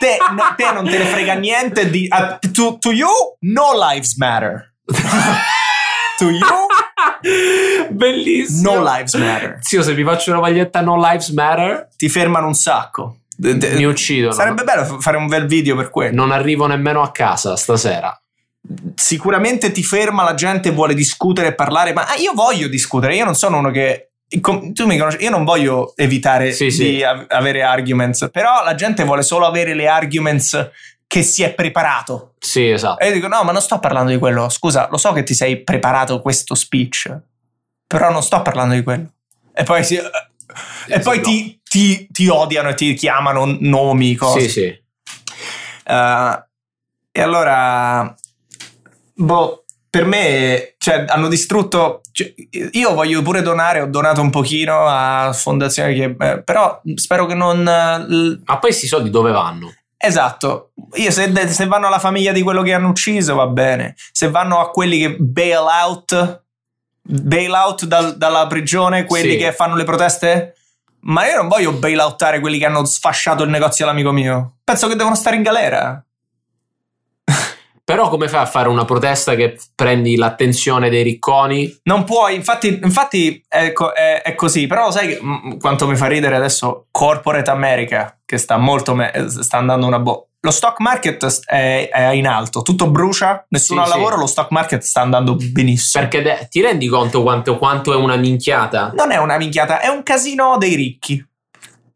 te, no, te non te ne frega niente di... uh, to, to you, no lives matter. to you, Bellissimo. no lives matter. Zio, se vi faccio una maglietta No Lives Matter, Ti fermano un sacco. Mi uccidono. Sarebbe bello fare un bel video per quello. Non arrivo nemmeno a casa stasera. Sicuramente ti ferma la gente, vuole discutere e parlare, ma ah, io voglio discutere, io non sono uno che... Tu mi conosci, io non voglio evitare Sì, di sì. av- avere arguments, però la gente vuole solo avere le arguments che si è preparato. Sì, esatto. E io dico, no, ma non sto parlando di quello. Scusa, lo so che ti sei preparato questo speech, però non sto parlando di quello. E poi, si- e poi no. ti, ti- ti odiano e ti chiamano nomi, cose. Sì, sì. Eh, e allora, boh, per me, cioè, hanno distrutto. cioè, io voglio pure donare, ho donato un pochino a fondazioni che. eh, però spero che non. l- Ma poi questi soldi dove vanno? Esatto, io se, se vanno alla famiglia di quello che hanno ucciso va bene, se vanno a quelli che bail out, bail out dal- dalla prigione, quelli Sì. che fanno le proteste, ma io non voglio bail outare quelli che hanno sfasciato il negozio all'amico mio, penso che devono stare in galera. Però come fai a fare una protesta che prendi l'attenzione dei ricconi? Non puoi, infatti, infatti è, è- è così, però sai che, mm, quanto mi fa ridere adesso Corporate America, che sta molto, me- sta andando una bo- Lo stock market è, è in alto, tutto brucia, nessuno Sì, ha sì. lavoro, lo stock market sta andando benissimo. Perché de- ti rendi conto quanto, quanto è una minchiata? Non è una minchiata, è un casino dei ricchi.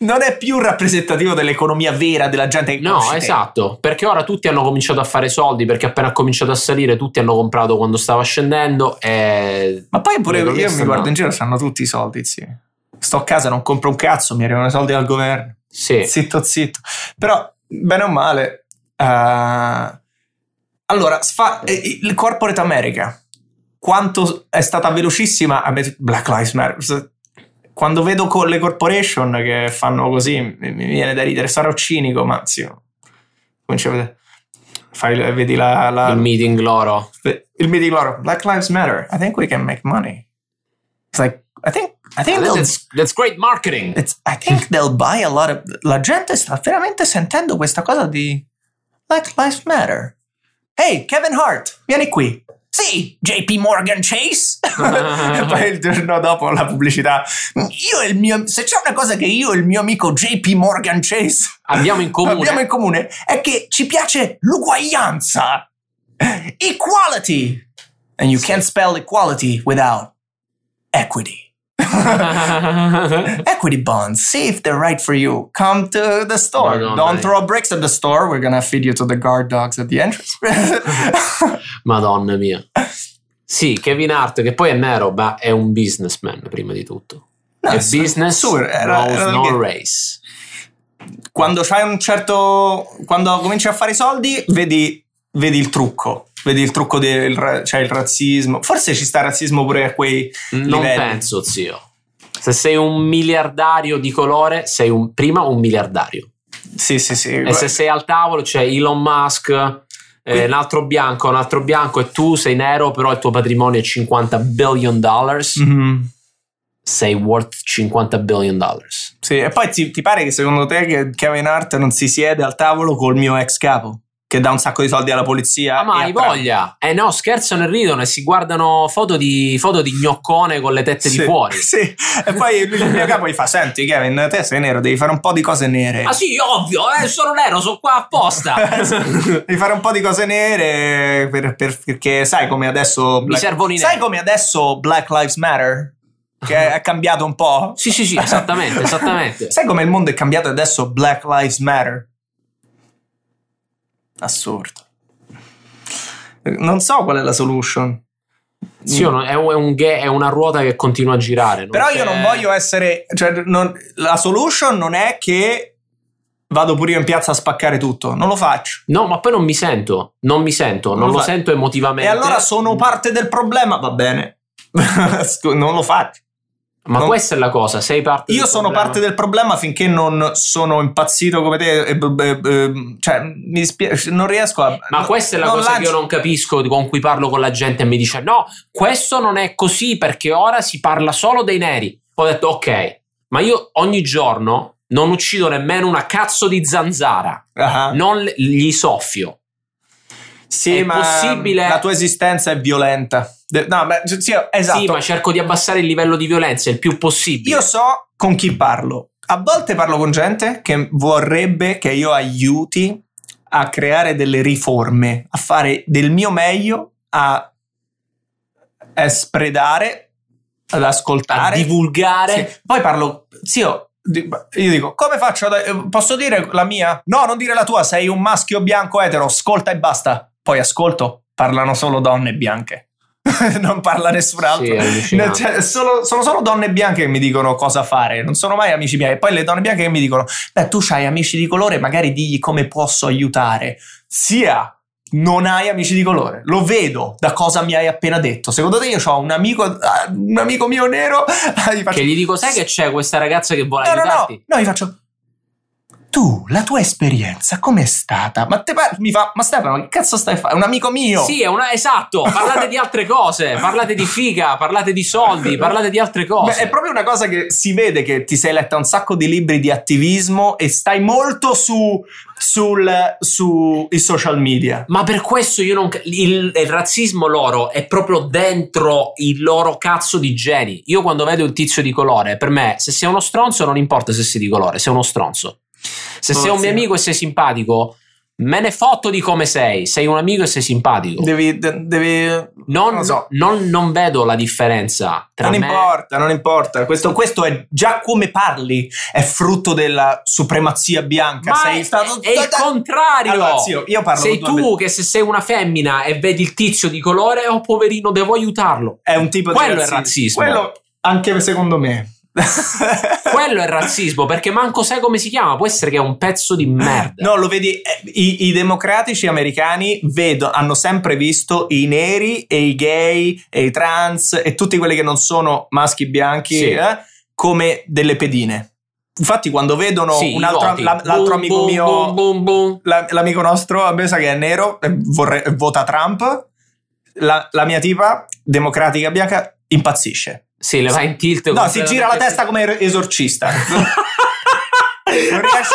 Non è più rappresentativo dell'economia vera della gente che No, esatto, perché ora tutti hanno cominciato a fare soldi, perché appena ha cominciato a salire tutti hanno comprato quando stava scendendo e... Ma poi pure io sta mi guardo in giro, sanno tutti i soldi, sì. Sto a casa, non compro un cazzo, mi arrivano i soldi dal governo. Sì, Zitto, zitto. Però, bene o male, eh, allora, sfa- eh, il corporate America, quanto è stata velocissima a met- Black Lives Matter. Quando vedo con le corporation che fanno così, mi, mi viene da ridere. Sarò cinico, ma sì. Cominci a vedere. Vedi la, la- il meeting loro. il meeting loro. Black Lives Matter. I think we can make money. It's like, I think, I think That's, that's great marketing. I think they'll buy a lot of. La gente sta veramente sentendo questa cosa di Black Lives Matter. Hey, Kevin Hart, vieni qui. Sì, JP Morgan Chase. e poi il giorno dopo la pubblicità. Io e il mio. Se c'è una cosa che io e il mio amico JP Morgan Chase Abbiamo in comune. abbiamo in comune è che ci piace l'uguaglianza. Equality. And you can't spell equality without equity. Equity bonds. See if they're right for you. Come to the store. Madonna Don't throw bricks at the store. We're gonna feed you to the guard dogs at the entrance. Madonna mia. Sì, Kevin Hart, che poi è nero, ma è un businessman prima di tutto. No, è su- business, su, era- era no che- race. quando c'hai un certo. Quando cominci a fare i soldi, vedi, vedi il trucco. Vedi il trucco del c'è il razzismo. Forse ci sta razzismo pure a quei Non livelli. penso, zio. Se sei un miliardario di colore, sei un, prima un miliardario. Sì, sì, sì. E se sei al tavolo c'è Elon Musk, eh, un altro bianco, un altro bianco e tu sei nero, però il tuo patrimonio è 50 billion dollars, Mhm. sei worth 50 billion dollars. Sì, e poi ti, ti pare che secondo te che Kevin Hart non si siede al tavolo col mio ex capo? Che dà un sacco di soldi alla polizia? Ah, ma hai voglia? Eh no, scherzano e ridono e si guardano foto di, foto di gnoccone con le tette Sì, di fuori. Sì, e poi il mio capo gli fa: Senti, Kevin, te sei nero, devi fare un po' di cose nere. Ah sì, ovvio, eh, sono nero, sono qua apposta. Devi fare un po' di cose nere per- per- perché sai come adesso. Mi servono i Sai neri. come adesso Black Lives Matter? Che è cambiato un po'? sì, sì, sì, esattamente, esattamente. Sai come il mondo è cambiato adesso Black Lives Matter? Assurdo. Non so qual è la solution. Zio, no, è, un, è una ruota che continua a girare. Però c'è- io non voglio essere. Cioè, non- la solution non è che vado pure io in piazza a spaccare tutto. Non lo faccio. No, ma poi non mi sento, non mi sento, non, Non lo lo sento emotivamente. E allora sono parte del problema, va bene. Non lo faccio. Ma non- questa è la cosa, sei parte Io sono problema. parte del problema finché non sono impazzito come te. e b- b- cioè, mi dispiace, non riesco a. Ma questa è la cosa che lancio- io non capisco con cui parlo con la gente e mi dice no, questo non è così perché ora si parla solo dei neri. Ho detto ok, ma io ogni giorno non uccido nemmeno una cazzo di zanzara, Ah. non gli soffio. Sì, È ma possibile- la tua esistenza è violenta. No, beh, sì, esatto. Sì, ma cerco di abbassare il livello di violenza il più possibile. Io so con chi parlo. A volte parlo con gente che vorrebbe che io aiuti a creare delle riforme, a fare del mio meglio, a espredare, ad a ascoltare. divulgare. Sì. Poi parlo, zio, io dico, come faccio? ad- eh, Posso dire la mia? No, non dire la tua, sei un maschio bianco etero, ascolta e basta. Poi ascolto, parlano solo donne bianche. non parla nessun altro. Sì. Cioè, solo- sono solo donne bianche che mi dicono cosa fare, non sono mai amici miei. E poi le donne bianche che mi dicono: Beh, tu hai amici di colore, magari digli come posso aiutare. Sia non hai amici di colore, lo vedo da cosa mi hai appena detto. Secondo te io ho un amico, ah, un amico mio nero? gli faccio- Che gli dico, sai che c'è questa ragazza che vuole No, no, no, aiutarti? no, gli faccio. Tu, la tua esperienza com'è stata? Ma te par- mi fa, ma Stefano, che cazzo stai facendo? È un amico mio. Sì, è una, esatto. Parlate di altre cose. Parlate di figa, parlate di soldi, parlate di altre cose. Beh, è proprio una cosa che si vede che ti sei letta un sacco di libri di attivismo e stai molto su sul sui social media. Ma per questo io non. Il, il razzismo loro è proprio dentro il loro cazzo di geni. Io quando vedo un tizio di colore, per me, se sei uno stronzo, non importa se sei di colore, sei uno stronzo. Se sei un mio amico e sei simpatico, me ne fotto di come sei. Sei un amico e sei simpatico. Devi, de- devi non, non so. non- non vedo la differenza tra non me importa, non importa. Questo, questo è già come parli, è frutto della supremazia bianca. Ma sei è, stato è il contrario. Allora, zio, io parlo sei tu che se sei una femmina e vedi il tizio di colore, oh poverino, devo aiutarlo. È un tipo Quello di è razzismo. Quello anche secondo me. Quello è razzismo, perché manco sai come si chiama. Può essere che è un pezzo di merda. No, lo vedi, eh, i, i democratici americani vedo, hanno sempre visto i neri e i gay e i trans e tutti quelli che non sono maschi bianchi Sì. eh, come delle pedine. Infatti, quando vedono Sì, un altro, la- l'altro Boom, amico boom, mio, boom, la- l'amico nostro, a me sa che è nero, e vorre- vota Trump, la, la mia tipa, democratica bianca, impazzisce. Sì, le va in tilt. No, si gira la testa come er- esorcista. Non riesce-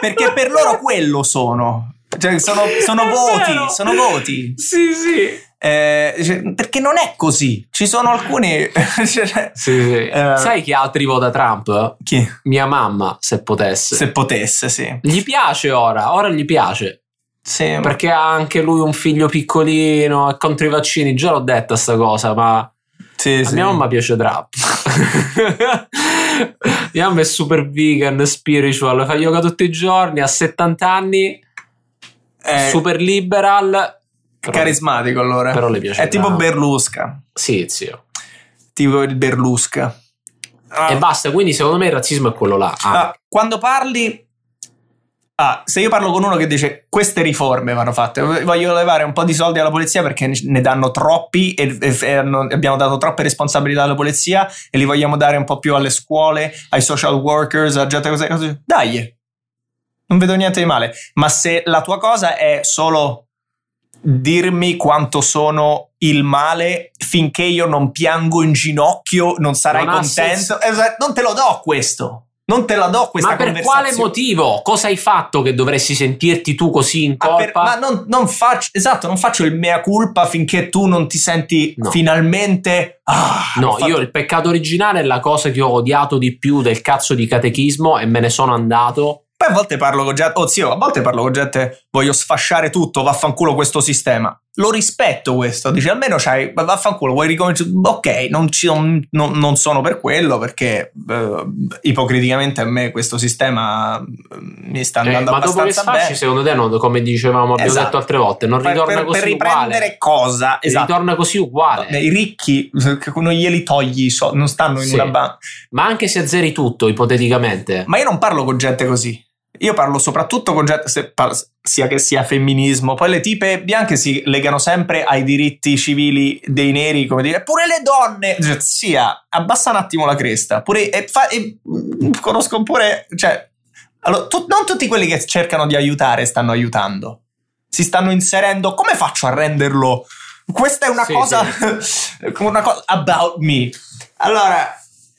Perché per loro quello sono. Cioè, sono, sono voti, vero. sono voti. Sì, sì. Eh, cioè, perché non è così. Ci sono alcuni. cioè, Sì, sì. Eh. Sai chi altri vota Trump? chi? Mia mamma, se potesse. Se potesse, sì. Gli piace ora, ora gli piace. Sì, ma- Perché ha anche lui un figlio piccolino, è contro i vaccini. Già l'ho detta sta cosa, ma sì, a sì. mia mamma piace Trump. mia mamma è super vegan, spiritual, fa yoga tutti i giorni, ha 70 anni, È super liberal. Però- carismatico allora. Però le piace È tipo. Berlusca. Sì, zio. Tipo il Berlusca. Ah. E basta, quindi secondo me il razzismo è quello là. Ah, Ah, quando parli. Ah, se io parlo con uno che dice queste riforme vanno fatte, voglio levare un po' di soldi alla polizia perché ne- danno troppi e, e- e abbiamo dato troppe responsabilità alla polizia e li vogliamo dare un po' più alle scuole, ai social workers, a gente così, così. Dai, non vedo niente di male. Ma se la tua cosa è solo dirmi quanto sono il male finché io non piango in ginocchio, non sarai Non contento, non te lo do questo. Non te la do questa ma per conversazione. quale motivo? Cosa hai fatto che dovresti sentirti tu così in Ma, per- colpa? ma non, non faccio esatto, non faccio il mea culpa finché tu non ti senti No. finalmente. Ah, No, fatto- io il peccato originale è la cosa che ho odiato di più del cazzo di catechismo e me ne sono andato. Poi a volte parlo con gente. Oh, zio, a volte parlo con gente. Voglio sfasciare tutto, vaffanculo questo sistema. Lo rispetto questo. Dice almeno c'hai. Vaffanculo, vuoi ricominciare? Ok, non, ci- non- non- sono per quello perché eh, ipocriticamente a me questo sistema eh, mi sta Eh, andando ma dopo che abbastanza sfasci, bene. secondo te, non- come dicevamo, abbiamo Esatto. detto altre volte, non Per- ritorna per, così per uguale. riprendere cosa? Esatto. Ritorna così uguale. I ricchi non glieli togli soldi, non stanno in Sì. una banca. Ma anche se azzeri tutto, ipoteticamente. Ma io non parlo con gente così. Io parlo soprattutto con gente, se par- sia che sia femminismo, poi le tipe bianche si legano sempre ai diritti civili dei neri, come dire, pure le donne, cioè, sia, abbassa un attimo la cresta, pure, e fa- e, mm, conosco pure, cioè, allora, tu- non tutti quelli che cercano di aiutare stanno aiutando, si stanno inserendo, come faccio a renderlo? Questa è una Sì, cosa, una cosa about me. Allora,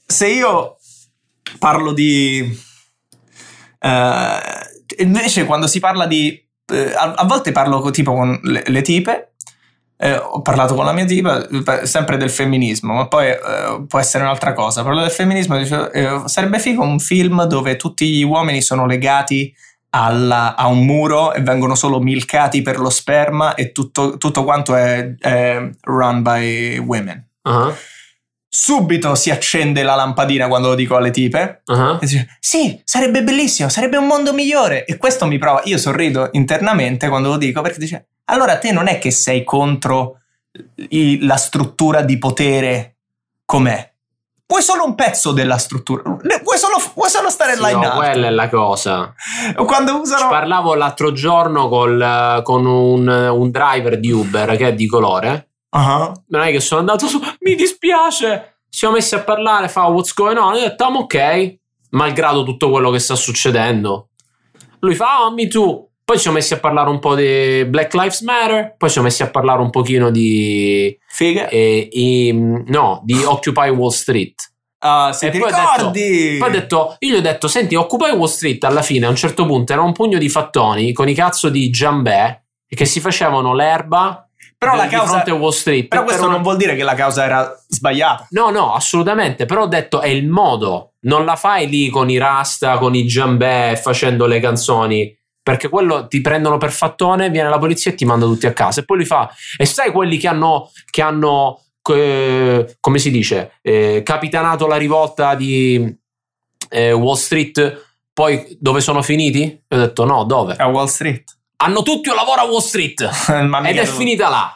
se io parlo di... eh, invece quando si parla di... eh, a, a volte parlo tipo con le, le tipe, eh, ho parlato con la mia tipa, sempre del femminismo, ma poi eh, può essere un'altra cosa. Parlo del femminismo, dicevo, eh, sarebbe figo un film dove tutti gli uomini sono legati alla- a un muro e vengono solo milcati per lo sperma e tutto, tutto quanto è, è run by women. Ah, Subito si accende la lampadina quando lo dico alle tipe. ah. E dice, sì, sarebbe bellissimo, sarebbe un mondo migliore. E questo mi prova. Io sorrido internamente quando lo dico perché dice, allora te non è che sei contro i- la struttura di potere com'è. Vuoi solo un pezzo della struttura. Vuoi solo, vuoi solo stare Sì, là in no, alto. quella è la cosa. Quando Ci usano... parlavo l'altro giorno col- con un, un driver di Uber che è di colore. Ah, Non è che sono andato su, mi dispiace. Ci siamo messi a parlare, fa what's going on. Io ho detto, "I'm ok, malgrado tutto quello che sta succedendo. Lui fa, oh, me too. Poi ci siamo messi a parlare un po' di Black Lives Matter. Poi ci siamo messi a parlare un pochino di. Figa. eh, i- no, di Occupy Wall Street. Ah, se E ti poi ho detto- ricordi? Poi ho detto, io gli ho detto, senti, Occupy Wall Street alla fine a un certo punto era un pugno di fattoni con i cazzo di giambè che si facevano l'erba Però la causa... fronte a Wall Street. Però per questo una- non vuol dire che la causa era sbagliata. No, no, assolutamente. Però ho detto è il modo. Non la fai lì con i rasta, con i giambè, facendo le canzoni. Perché quello ti prendono per fattone, viene la polizia e ti manda tutti a casa. E poi li fa. E sai quelli che hanno. Che hanno eh, come si dice? eh, capitanato la rivolta di eh, Wall Street. Poi dove sono finiti? E ho detto no, dove? A Wall Street. Hanno tutti un lavoro a Wall Street. Ed è tutti. finita là.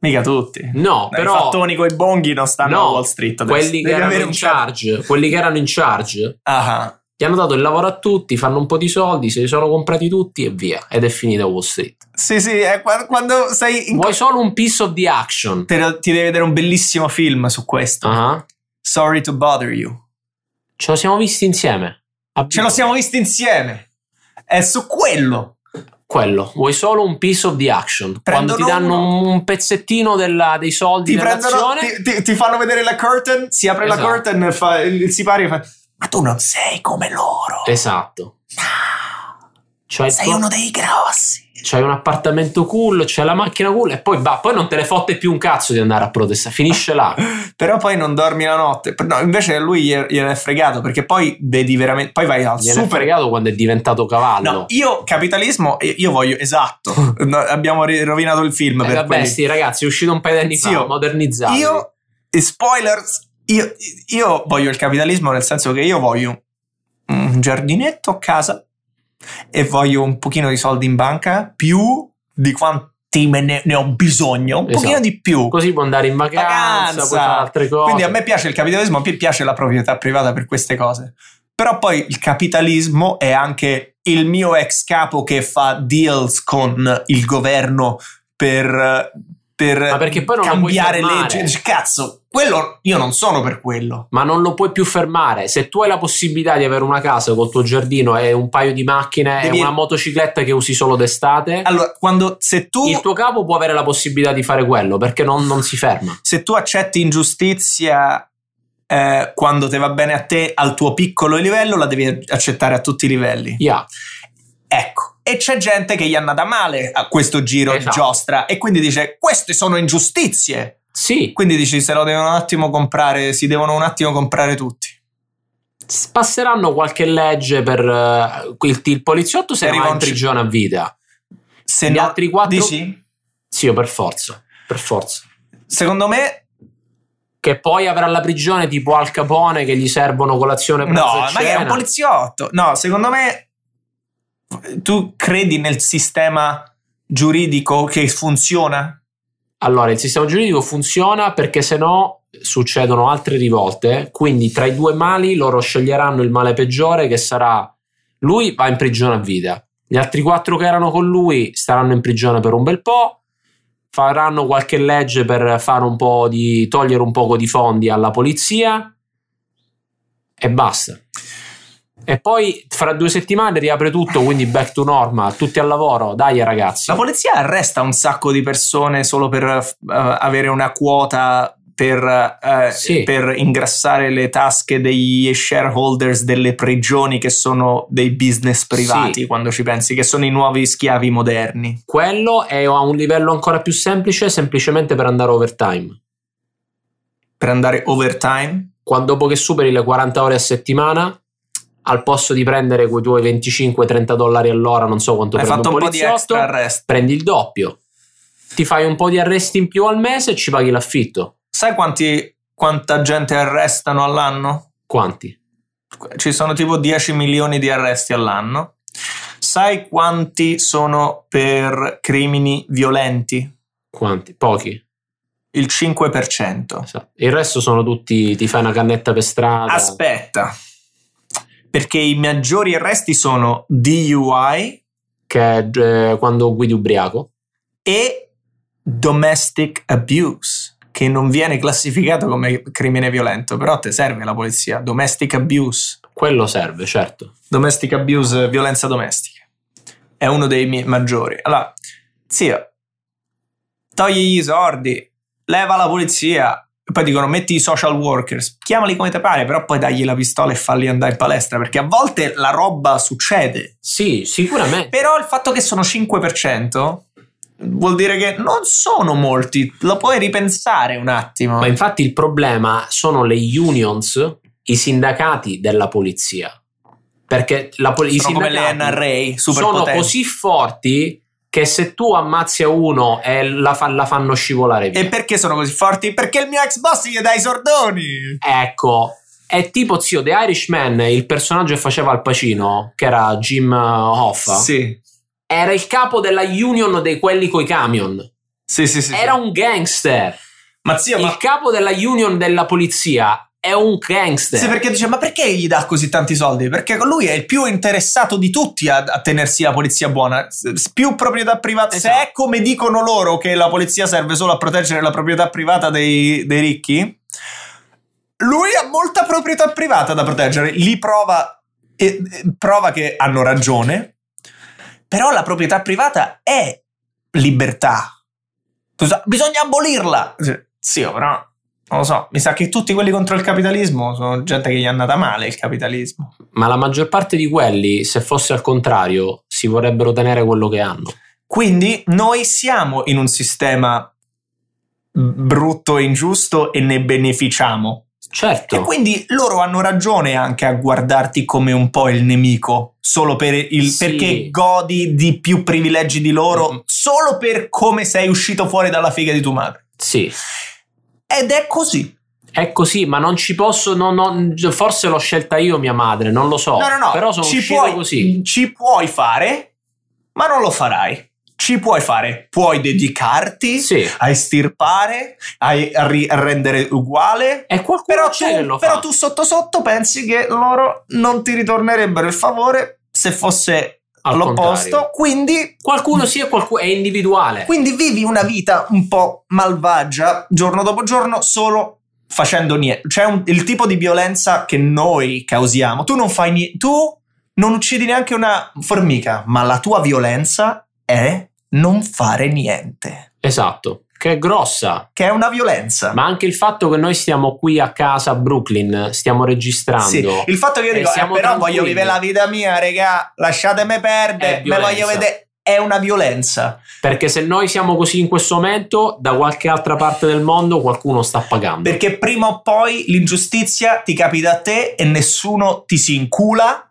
Mica tutti. No, Dai, però. I fattoni con i bonghi non stanno No, a Wall Street adesso. quelli che erano in un certo- charge, quelli che erano in charge, Ah, gli hanno dato il lavoro a tutti, fanno un po' di soldi, se li sono comprati tutti e via. Ed è finita Wall Street. Sì, sì, è qua- quando sei in Vuoi solo un piece of the action? Te- ti devi vedere un bellissimo film su questo. Ah, Sorry to bother you. Ce lo siamo visti insieme. A- Ce lo siamo visti insieme. È su quello. Quello, vuoi solo un piece of the action? Quando Prendono ti danno uno- un, pezzettino della- dei soldi Ti, prendono, ti, ti- ti fanno vedere la curtain, si apre la Esatto. curtain e fa, il sipario fa Ma tu non sei come loro. Esatto. C'hai, il sei tuo- uno dei grossi. c'hai un appartamento cool, c'hai la macchina cool e poi, va, poi non te ne fotte più un cazzo di andare a protestare. Finisce là. Però poi non dormi la notte. No, invece lui gliene è fregato perché poi vedi veramente. Poi vai al Gliene è super. fregato quando è diventato cavallo. No, io capitalismo, eh, io voglio esatto. No, abbiamo rovinato il film Eh, per vabbè, quelli. sti ragazzi, è uscito un paio di anni Zio, fa, modernizzato. Io, e spoilers, io, io voglio il capitalismo nel senso che io voglio un giardinetto a casa e voglio un pochino di soldi in banca più di quanti me ne, ne ho bisogno, un Esatto. pochino di più. Così puoi andare in vacanza, Vacanza. fare altre cose. Quindi a me piace il capitalismo, a me piace la proprietà privata per queste cose. Però poi il capitalismo è anche il mio ex capo che fa deals con il governo per, per Ma perché poi non lo puoi cambiare. Dici, Cazzo, quello io non sono per quello. Ma non lo puoi più fermare. Se tu hai la possibilità di avere una casa col tuo giardino e un paio di macchine Devi- e una motocicletta che usi solo d'estate, Allora, quando se tu, il tuo capo può avere la possibilità di fare quello perché non, non si ferma. se tu accetti ingiustizia eh, quando te va bene a te al tuo piccolo livello, la devi accettare a tutti i livelli. Yeah. Ecco, e c'è gente che gli è andata male a questo giro di Esatto. giostra e quindi dice queste sono ingiustizie. Sì, Quindi dici se lo devono un attimo comprare, si devono un attimo comprare tutti. passeranno qualche legge per eh, il, il poliziotto se Arriva in prigione a vita. Se Gli no- altri quattro- dici? Sì, io per forza. Per forza. Secondo me Che poi avrà la prigione tipo Al Capone che gli servono colazione pranzo no, ma che è un poliziotto. No, secondo me tu credi nel sistema giuridico che funziona? Allora, il sistema giuridico funziona perché se no succedono altre rivolte, quindi tra i due mali loro sceglieranno il male peggiore che sarà Lui va in prigione a vita. Gli altri quattro che erano con lui staranno in prigione per un bel po'. Faranno qualche legge per fare un po' di togliere un poco di fondi alla polizia e basta. E poi fra due settimane riapre tutto, quindi back to normal, tutti al lavoro. Dai ragazzi. La polizia arresta un sacco di persone solo per eh, avere una quota per, eh, Sì. per ingrassare le tasche degli shareholders delle prigioni che sono dei business privati, Sì. quando ci pensi, che sono i nuovi schiavi moderni. Quello è a un livello ancora più semplice, semplicemente per andare overtime. Per andare overtime. Quando dopo che superi le 40 ore a settimana, al posto di prendere quei tuoi 25-30 dollari all'ora, non so quanto Hai prende fatto un un po' di extra prendi il doppio. Ti fai un po' di arresti in più al mese e ci paghi l'affitto. Sai quanti, quanta gente arrestano all'anno? Quanti? Ci sono tipo 10 milioni di arresti all'anno. Sai quanti sono per crimini violenti? Quanti? Pochi. Il 5%. Esatto. Il resto sono tutti, ti fai una cannetta per strada. Aspetta, perché i maggiori arresti sono DUI Che è eh, quando guidi ubriaco. e domestic abuse, che non viene classificato come crimine violento, però te serve la polizia. Domestic abuse, Quello serve, certo. domestic abuse, violenza domestica. È uno dei miei maggiori. Allora, zio, togli i soldi, leva la polizia. E poi dicono metti i social workers, chiamali come te pare, però poi dagli la pistola e falli andare in palestra, perché a volte la roba succede. Sì, sicuramente. Però il fatto che sono 5% vuol dire che non sono molti, lo puoi ripensare un attimo. Ma infatti il problema sono le unions, i sindacati della polizia. Perché la pol- i sono le sindacati sono potenti. così forti che se tu ammazzi a uno e la, fa- la fanno scivolare via. E perché sono così forti? Perché il mio ex boss gli dà i sordoni. Ecco, è tipo zio The Irishman, il personaggio che faceva Al Pacino, che era Jim Hoffa, Sì. era il capo della union dei quelli coi camion. Sì, sì, sì. sì. Era un gangster. Ma zio, ma... Il capo della union della polizia è un gangster. Sì, perché dice, ma perché gli dà così tanti soldi? Perché lui è il più interessato di tutti a, a tenersi la polizia buona. S- Più proprietà privata. Se Esatto. è come dicono loro che la polizia serve solo a proteggere la proprietà privata dei, dei ricchi, lui ha molta proprietà privata da proteggere. Li prova, e, prova che hanno ragione. Però la proprietà privata è libertà. Bisogna abolirla. Sì, però non lo so, mi sa che tutti quelli contro il capitalismo sono gente che gli è andata male il capitalismo. Ma la maggior parte di quelli, se fosse al contrario, si vorrebbero tenere quello che hanno. Quindi noi siamo in un sistema brutto e ingiusto e ne beneficiamo. Certo. E quindi loro hanno ragione anche a guardarti come un po' il nemico, solo per il, Sì. perché godi di più privilegi di loro, Mm. solo per come sei uscito fuori dalla figa di tua madre. Sì. Ed è così. È così, ma non ci posso. non- non- forse l'ho scelta io, mia madre, non lo so. no, no, no, Però sono ci uscito puoi, così. Ci puoi fare, ma non lo farai. Ci puoi fare, puoi dedicarti Sì. a estirpare, a, ri- a rendere uguale. E qualcuno Però, c'è tu, però tu sotto sotto pensi che loro non ti ritornerebbero il favore se fosse Al l'opposto. contrario. Quindi, Qualcuno e qualcuno è individuale. quindi vivi una vita un po' malvagia giorno dopo giorno solo facendo niente. C'è un- il tipo di violenza che noi causiamo. Tu non fai niente. Tu non uccidi neanche una formica, ma la tua violenza è non fare niente. Esatto. Che è grossa. Che è una violenza. Ma anche il fatto che noi stiamo qui a casa a Brooklyn, stiamo registrando. Sì, il fatto che io dico, eh, però tranquilli. voglio vivere la vita mia, regà, lasciatemi perdere, me voglio vedere. È una violenza. Perché se noi siamo così in questo momento, da qualche altra parte del mondo qualcuno sta pagando. Perché prima o poi l'ingiustizia ti capita a te e nessuno ti si incula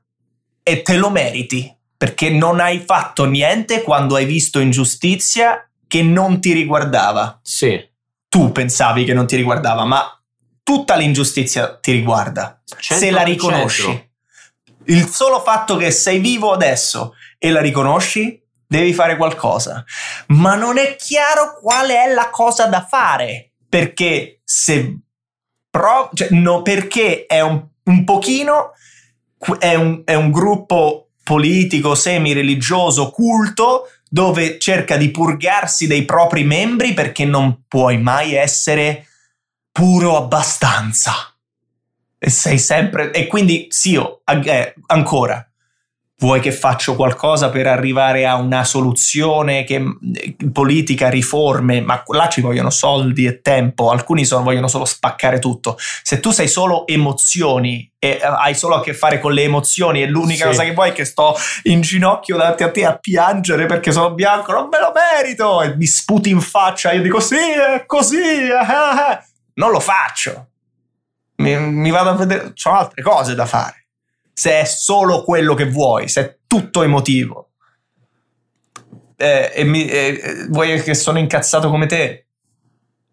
e te lo meriti. Perché non hai fatto niente quando hai visto ingiustizia che non ti riguardava. Sì. Tu pensavi che non ti riguardava, ma tutta l'ingiustizia ti riguarda. Se la 100%. riconosci. Il solo fatto che sei vivo adesso e la riconosci, devi fare qualcosa. Ma non è chiaro qual è la cosa da fare. Perché se pro- cioè, no, perché è un, un pochino è un, è un gruppo politico, semi-religioso, culto, dove cerca di purgarsi dei propri membri perché non puoi mai essere puro abbastanza. E sei sempre... E quindi, sì, oh, eh, ancora, vuoi che faccio qualcosa per arrivare a una soluzione che, eh, politica, riforme, ma là ci vogliono soldi e tempo, alcuni sono- vogliono solo spaccare tutto. Se tu sei solo emozioni e eh, hai solo a che fare con le emozioni e l'unica Sì. cosa che vuoi è che sto in ginocchio davanti a te a piangere perché sono bianco, non me lo merito, e mi sputi in faccia, io dico sì, è così, eh." non lo faccio. Mi, mi vado a vedere, ho altre cose da fare se è solo quello che vuoi, se è tutto emotivo. Eh, e mi, eh, vuoi che sono incazzato come te?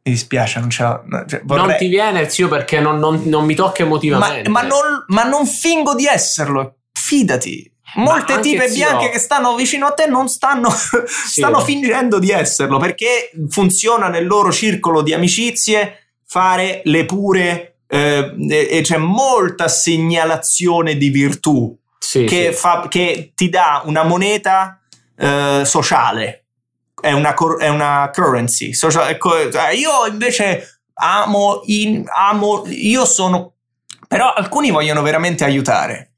Mi dispiace, non ce la. cioè, Non vorrei- ti viene, zio, perché non, non- non mi tocca ma, emotivamente. ma non, ma non fingo di esserlo, fidati. Molte tipe zio- bianche che stanno vicino a te non stanno, stanno fingendo di esserlo perché funziona nel loro circolo di amicizie fare le pure eh, e, c'è molta segnalazione di virtù Sì, che, sì. fa- che ti dà una moneta eh, sociale, è una, è una currency. social- cioè, io invece amo, in- amo, io sono, però alcuni vogliono veramente aiutare.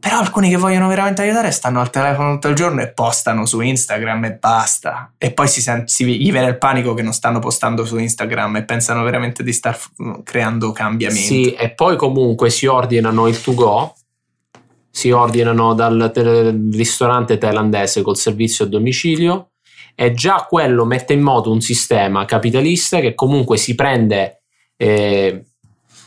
Però alcuni che vogliono veramente aiutare stanno al telefono tutto il giorno e postano su Instagram e basta. E poi si sent- si- gli viene il panico che non stanno postando su Instagram e pensano veramente di star f- creando cambiamenti. Sì, e poi comunque si ordinano il to go, si ordinano dal tel- ristorante thailandese col servizio a domicilio e già quello mette in moto un sistema capitalista che comunque si prende, eh,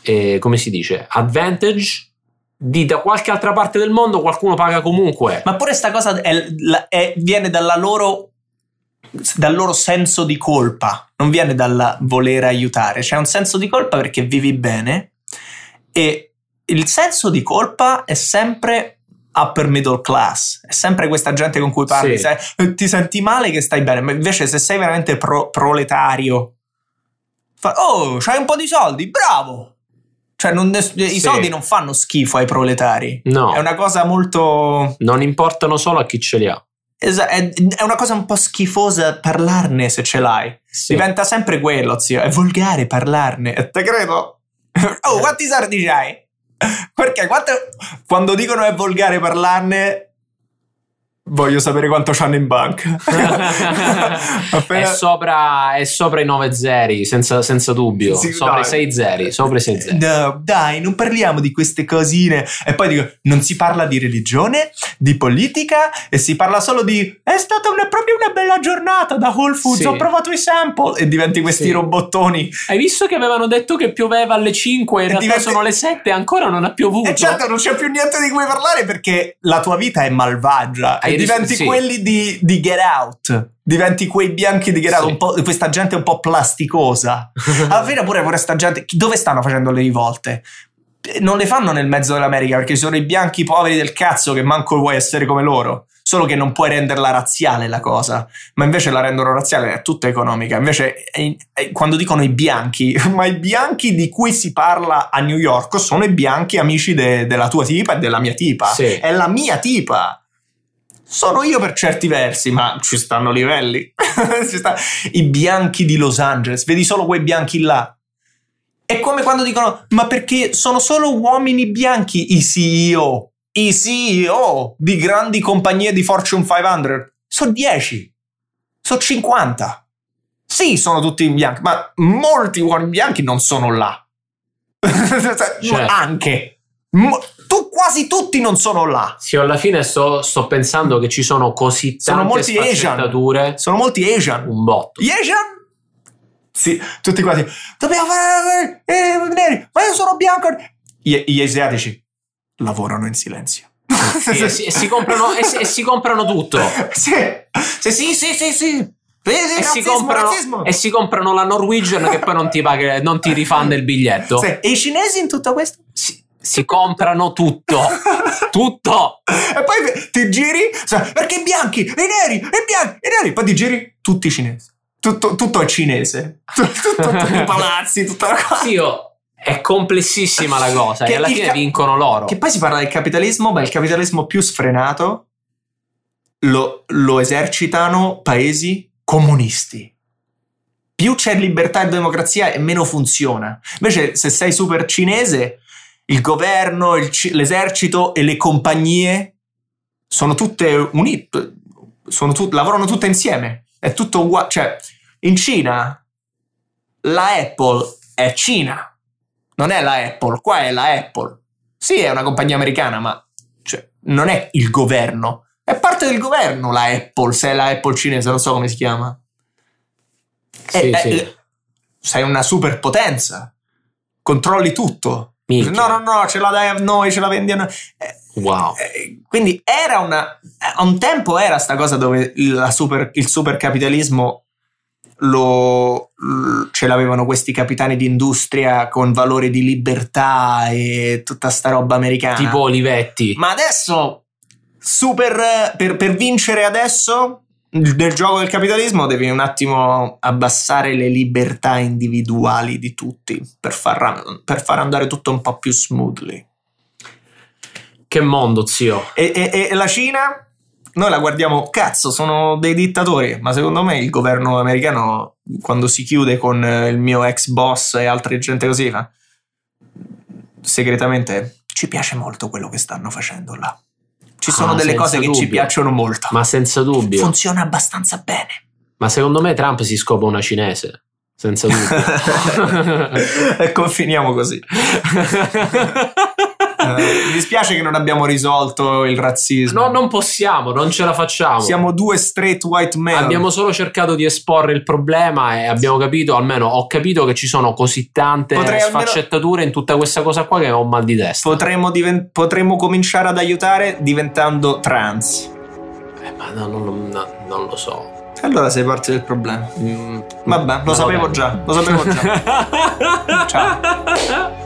eh, come si dice, advantage di da qualche altra parte del mondo qualcuno paga comunque. Ma pure sta cosa è- è- viene dalla loro, dal loro senso di colpa, non viene dal voler aiutare. C'è un senso di colpa perché vivi bene e il senso di colpa è sempre upper middle class, è sempre questa gente con cui parli, Sì. sai, ti senti male che stai bene, ma invece se sei veramente pro- proletario, fa, oh, c'hai un po' di soldi, bravo! Cioè, non- i Sì. soldi non fanno schifo ai proletari. No, È una cosa molto. non importano solo a chi ce li ha. esa- è, è una cosa un po' schifosa parlarne se ce l'hai. Sì. Diventa sempre quello, zio. È volgare parlarne. E te credo. Oh, quanti soldi c'hai? Perché quanto- quando dicono è volgare parlarne, voglio sapere quanto c'hanno in banca. Appena- è, sopra, è sopra i 9 zeri, senza, senza dubbio. Sì, sopra no, i 6 zeri. Sopra i 6 zeri. No, dai, non parliamo di queste cosine. E poi dico, non si parla di religione, di politica, e si parla solo di è stata una- proprio una bella giornata da Whole Foods, Sì. ho provato i sample. E diventi questi Sì. robottoni. Hai visto che avevano detto che pioveva alle 5 in E realtà diventa- sono le 7 e ancora non ha piovuto? E certo, non c'è più niente di cui parlare perché la tua vita è malvagia. Hai ris- diventi sì. quelli di, di Get Out. Diventi quei bianchi di Get Out, Sì. un po', questa gente un po' plasticosa. Alla fine pure pure sta gente, dove stanno facendo le rivolte? Non le fanno nel mezzo dell'America perché sono i bianchi poveri del cazzo che manco vuoi essere come loro. Solo che non puoi renderla razziale la cosa, ma invece la rendono razziale, è tutta economica. Invece, quando dicono i bianchi, ma i bianchi di cui si parla a New York sono i bianchi amici de- della tua tipa e della mia tipa. Sì. È la mia tipa. Sono io per certi versi, ma ci stanno livelli. Ci sta- I bianchi di Los Angeles, vedi solo quei bianchi là. È come quando dicono: Ma perché sono solo uomini bianchi i CEO? I CEO di grandi compagnie di Fortune 500 sono 10, sono 50. Sì, sono tutti bianchi, ma molti uomini bianchi non sono là. Certo. Anche. Mo- tu quasi tutti non sono là. Sì, alla fine sto, sto pensando che ci sono così Sono tante molti Asian. sfaccettature. Sono molti Asian. Un botto. Gli Asian? Sì, tutti quanti. Dobbiamo fare eh, neri, ma io sono bianco. Gli, gli asiatici lavorano in silenzio. Sì, e, si, e si comprano, e, si, e si comprano tutto. sì, sì, sì, sì, sì, sì. Sì, sì, E si, razzismo, comprano, razzismo. e si comprano la Norwegian che poi non ti, paga, non ti rifanda il biglietto. Sì, E i cinesi in tutto questo? Si, si comprano tutto. Tutto. E poi ti giri, sai, perché i bianchi, i neri, i bianchi, i neri. Poi ti giri, tutti cinesi. Tutto, tutto è cinese. Tutto, tutto, i palazzi, tutta la cosa. Sì, oh, È complessissima la cosa Che e alla fine ca- vincono loro. Che poi si parla del capitalismo, ma il capitalismo più sfrenato lo, lo esercitano paesi comunisti. Più c'è libertà e democrazia e meno funziona. Invece, se sei super cinese, il governo, il ci- l'esercito e le compagnie sono tutte unite, sono tut- lavorano tutte insieme. È tutto uguale. Cioè, in Cina la Apple è Cina, non è la Apple, qua è la Apple. Sì, è una compagnia americana, ma cioè, non è il governo. È parte del governo la Apple, se è la Apple cinese, non so come si chiama. Sì, Eh, sì. eh, sei una superpotenza. Controlli tutto. Minchia. No, no, no, ce la dai a noi, ce la vendi a noi. Eh, Wow. eh, quindi era una. A un tempo era sta cosa dove la super- il supercapitalismo lo, ce l'avevano questi capitani di industria con valori di libertà e tutta sta roba americana. Tipo Olivetti. Ma adesso, super, per, per vincere adesso nel gioco del capitalismo devi un attimo abbassare le libertà individuali di tutti per far, per far andare tutto un po' più smoothly. Che mondo, zio. E, e- e la Cina, noi la guardiamo, cazzo, sono dei dittatori, ma secondo me il governo americano, quando si chiude con eh, il mio ex boss e altre gente così, fa, segretamente ci piace molto quello che stanno facendo là. Ci sono Ah, delle cose che ci dubbio. piacciono molto. Ma senza dubbio. Funziona abbastanza bene. Ma secondo me Trump si scopa una cinese. Senza dubbio. e confiniamo così. Eh, mi dispiace che non abbiamo risolto il razzismo. no, non possiamo, non ce la facciamo. Siamo due straight white men. Abbiamo solo cercato di esporre il problema e abbiamo capito, almeno ho capito che ci sono così tante Potrei almeno- sfaccettature in tutta questa cosa qua che ho mal di testa. Potremmo, diven- potremmo cominciare ad aiutare diventando trans. Eh, ma no, no, no, no, non lo so. Allora sei parte del problema. Mm, Vabbè, lo sapevo già, lo sapevo già. Ciao.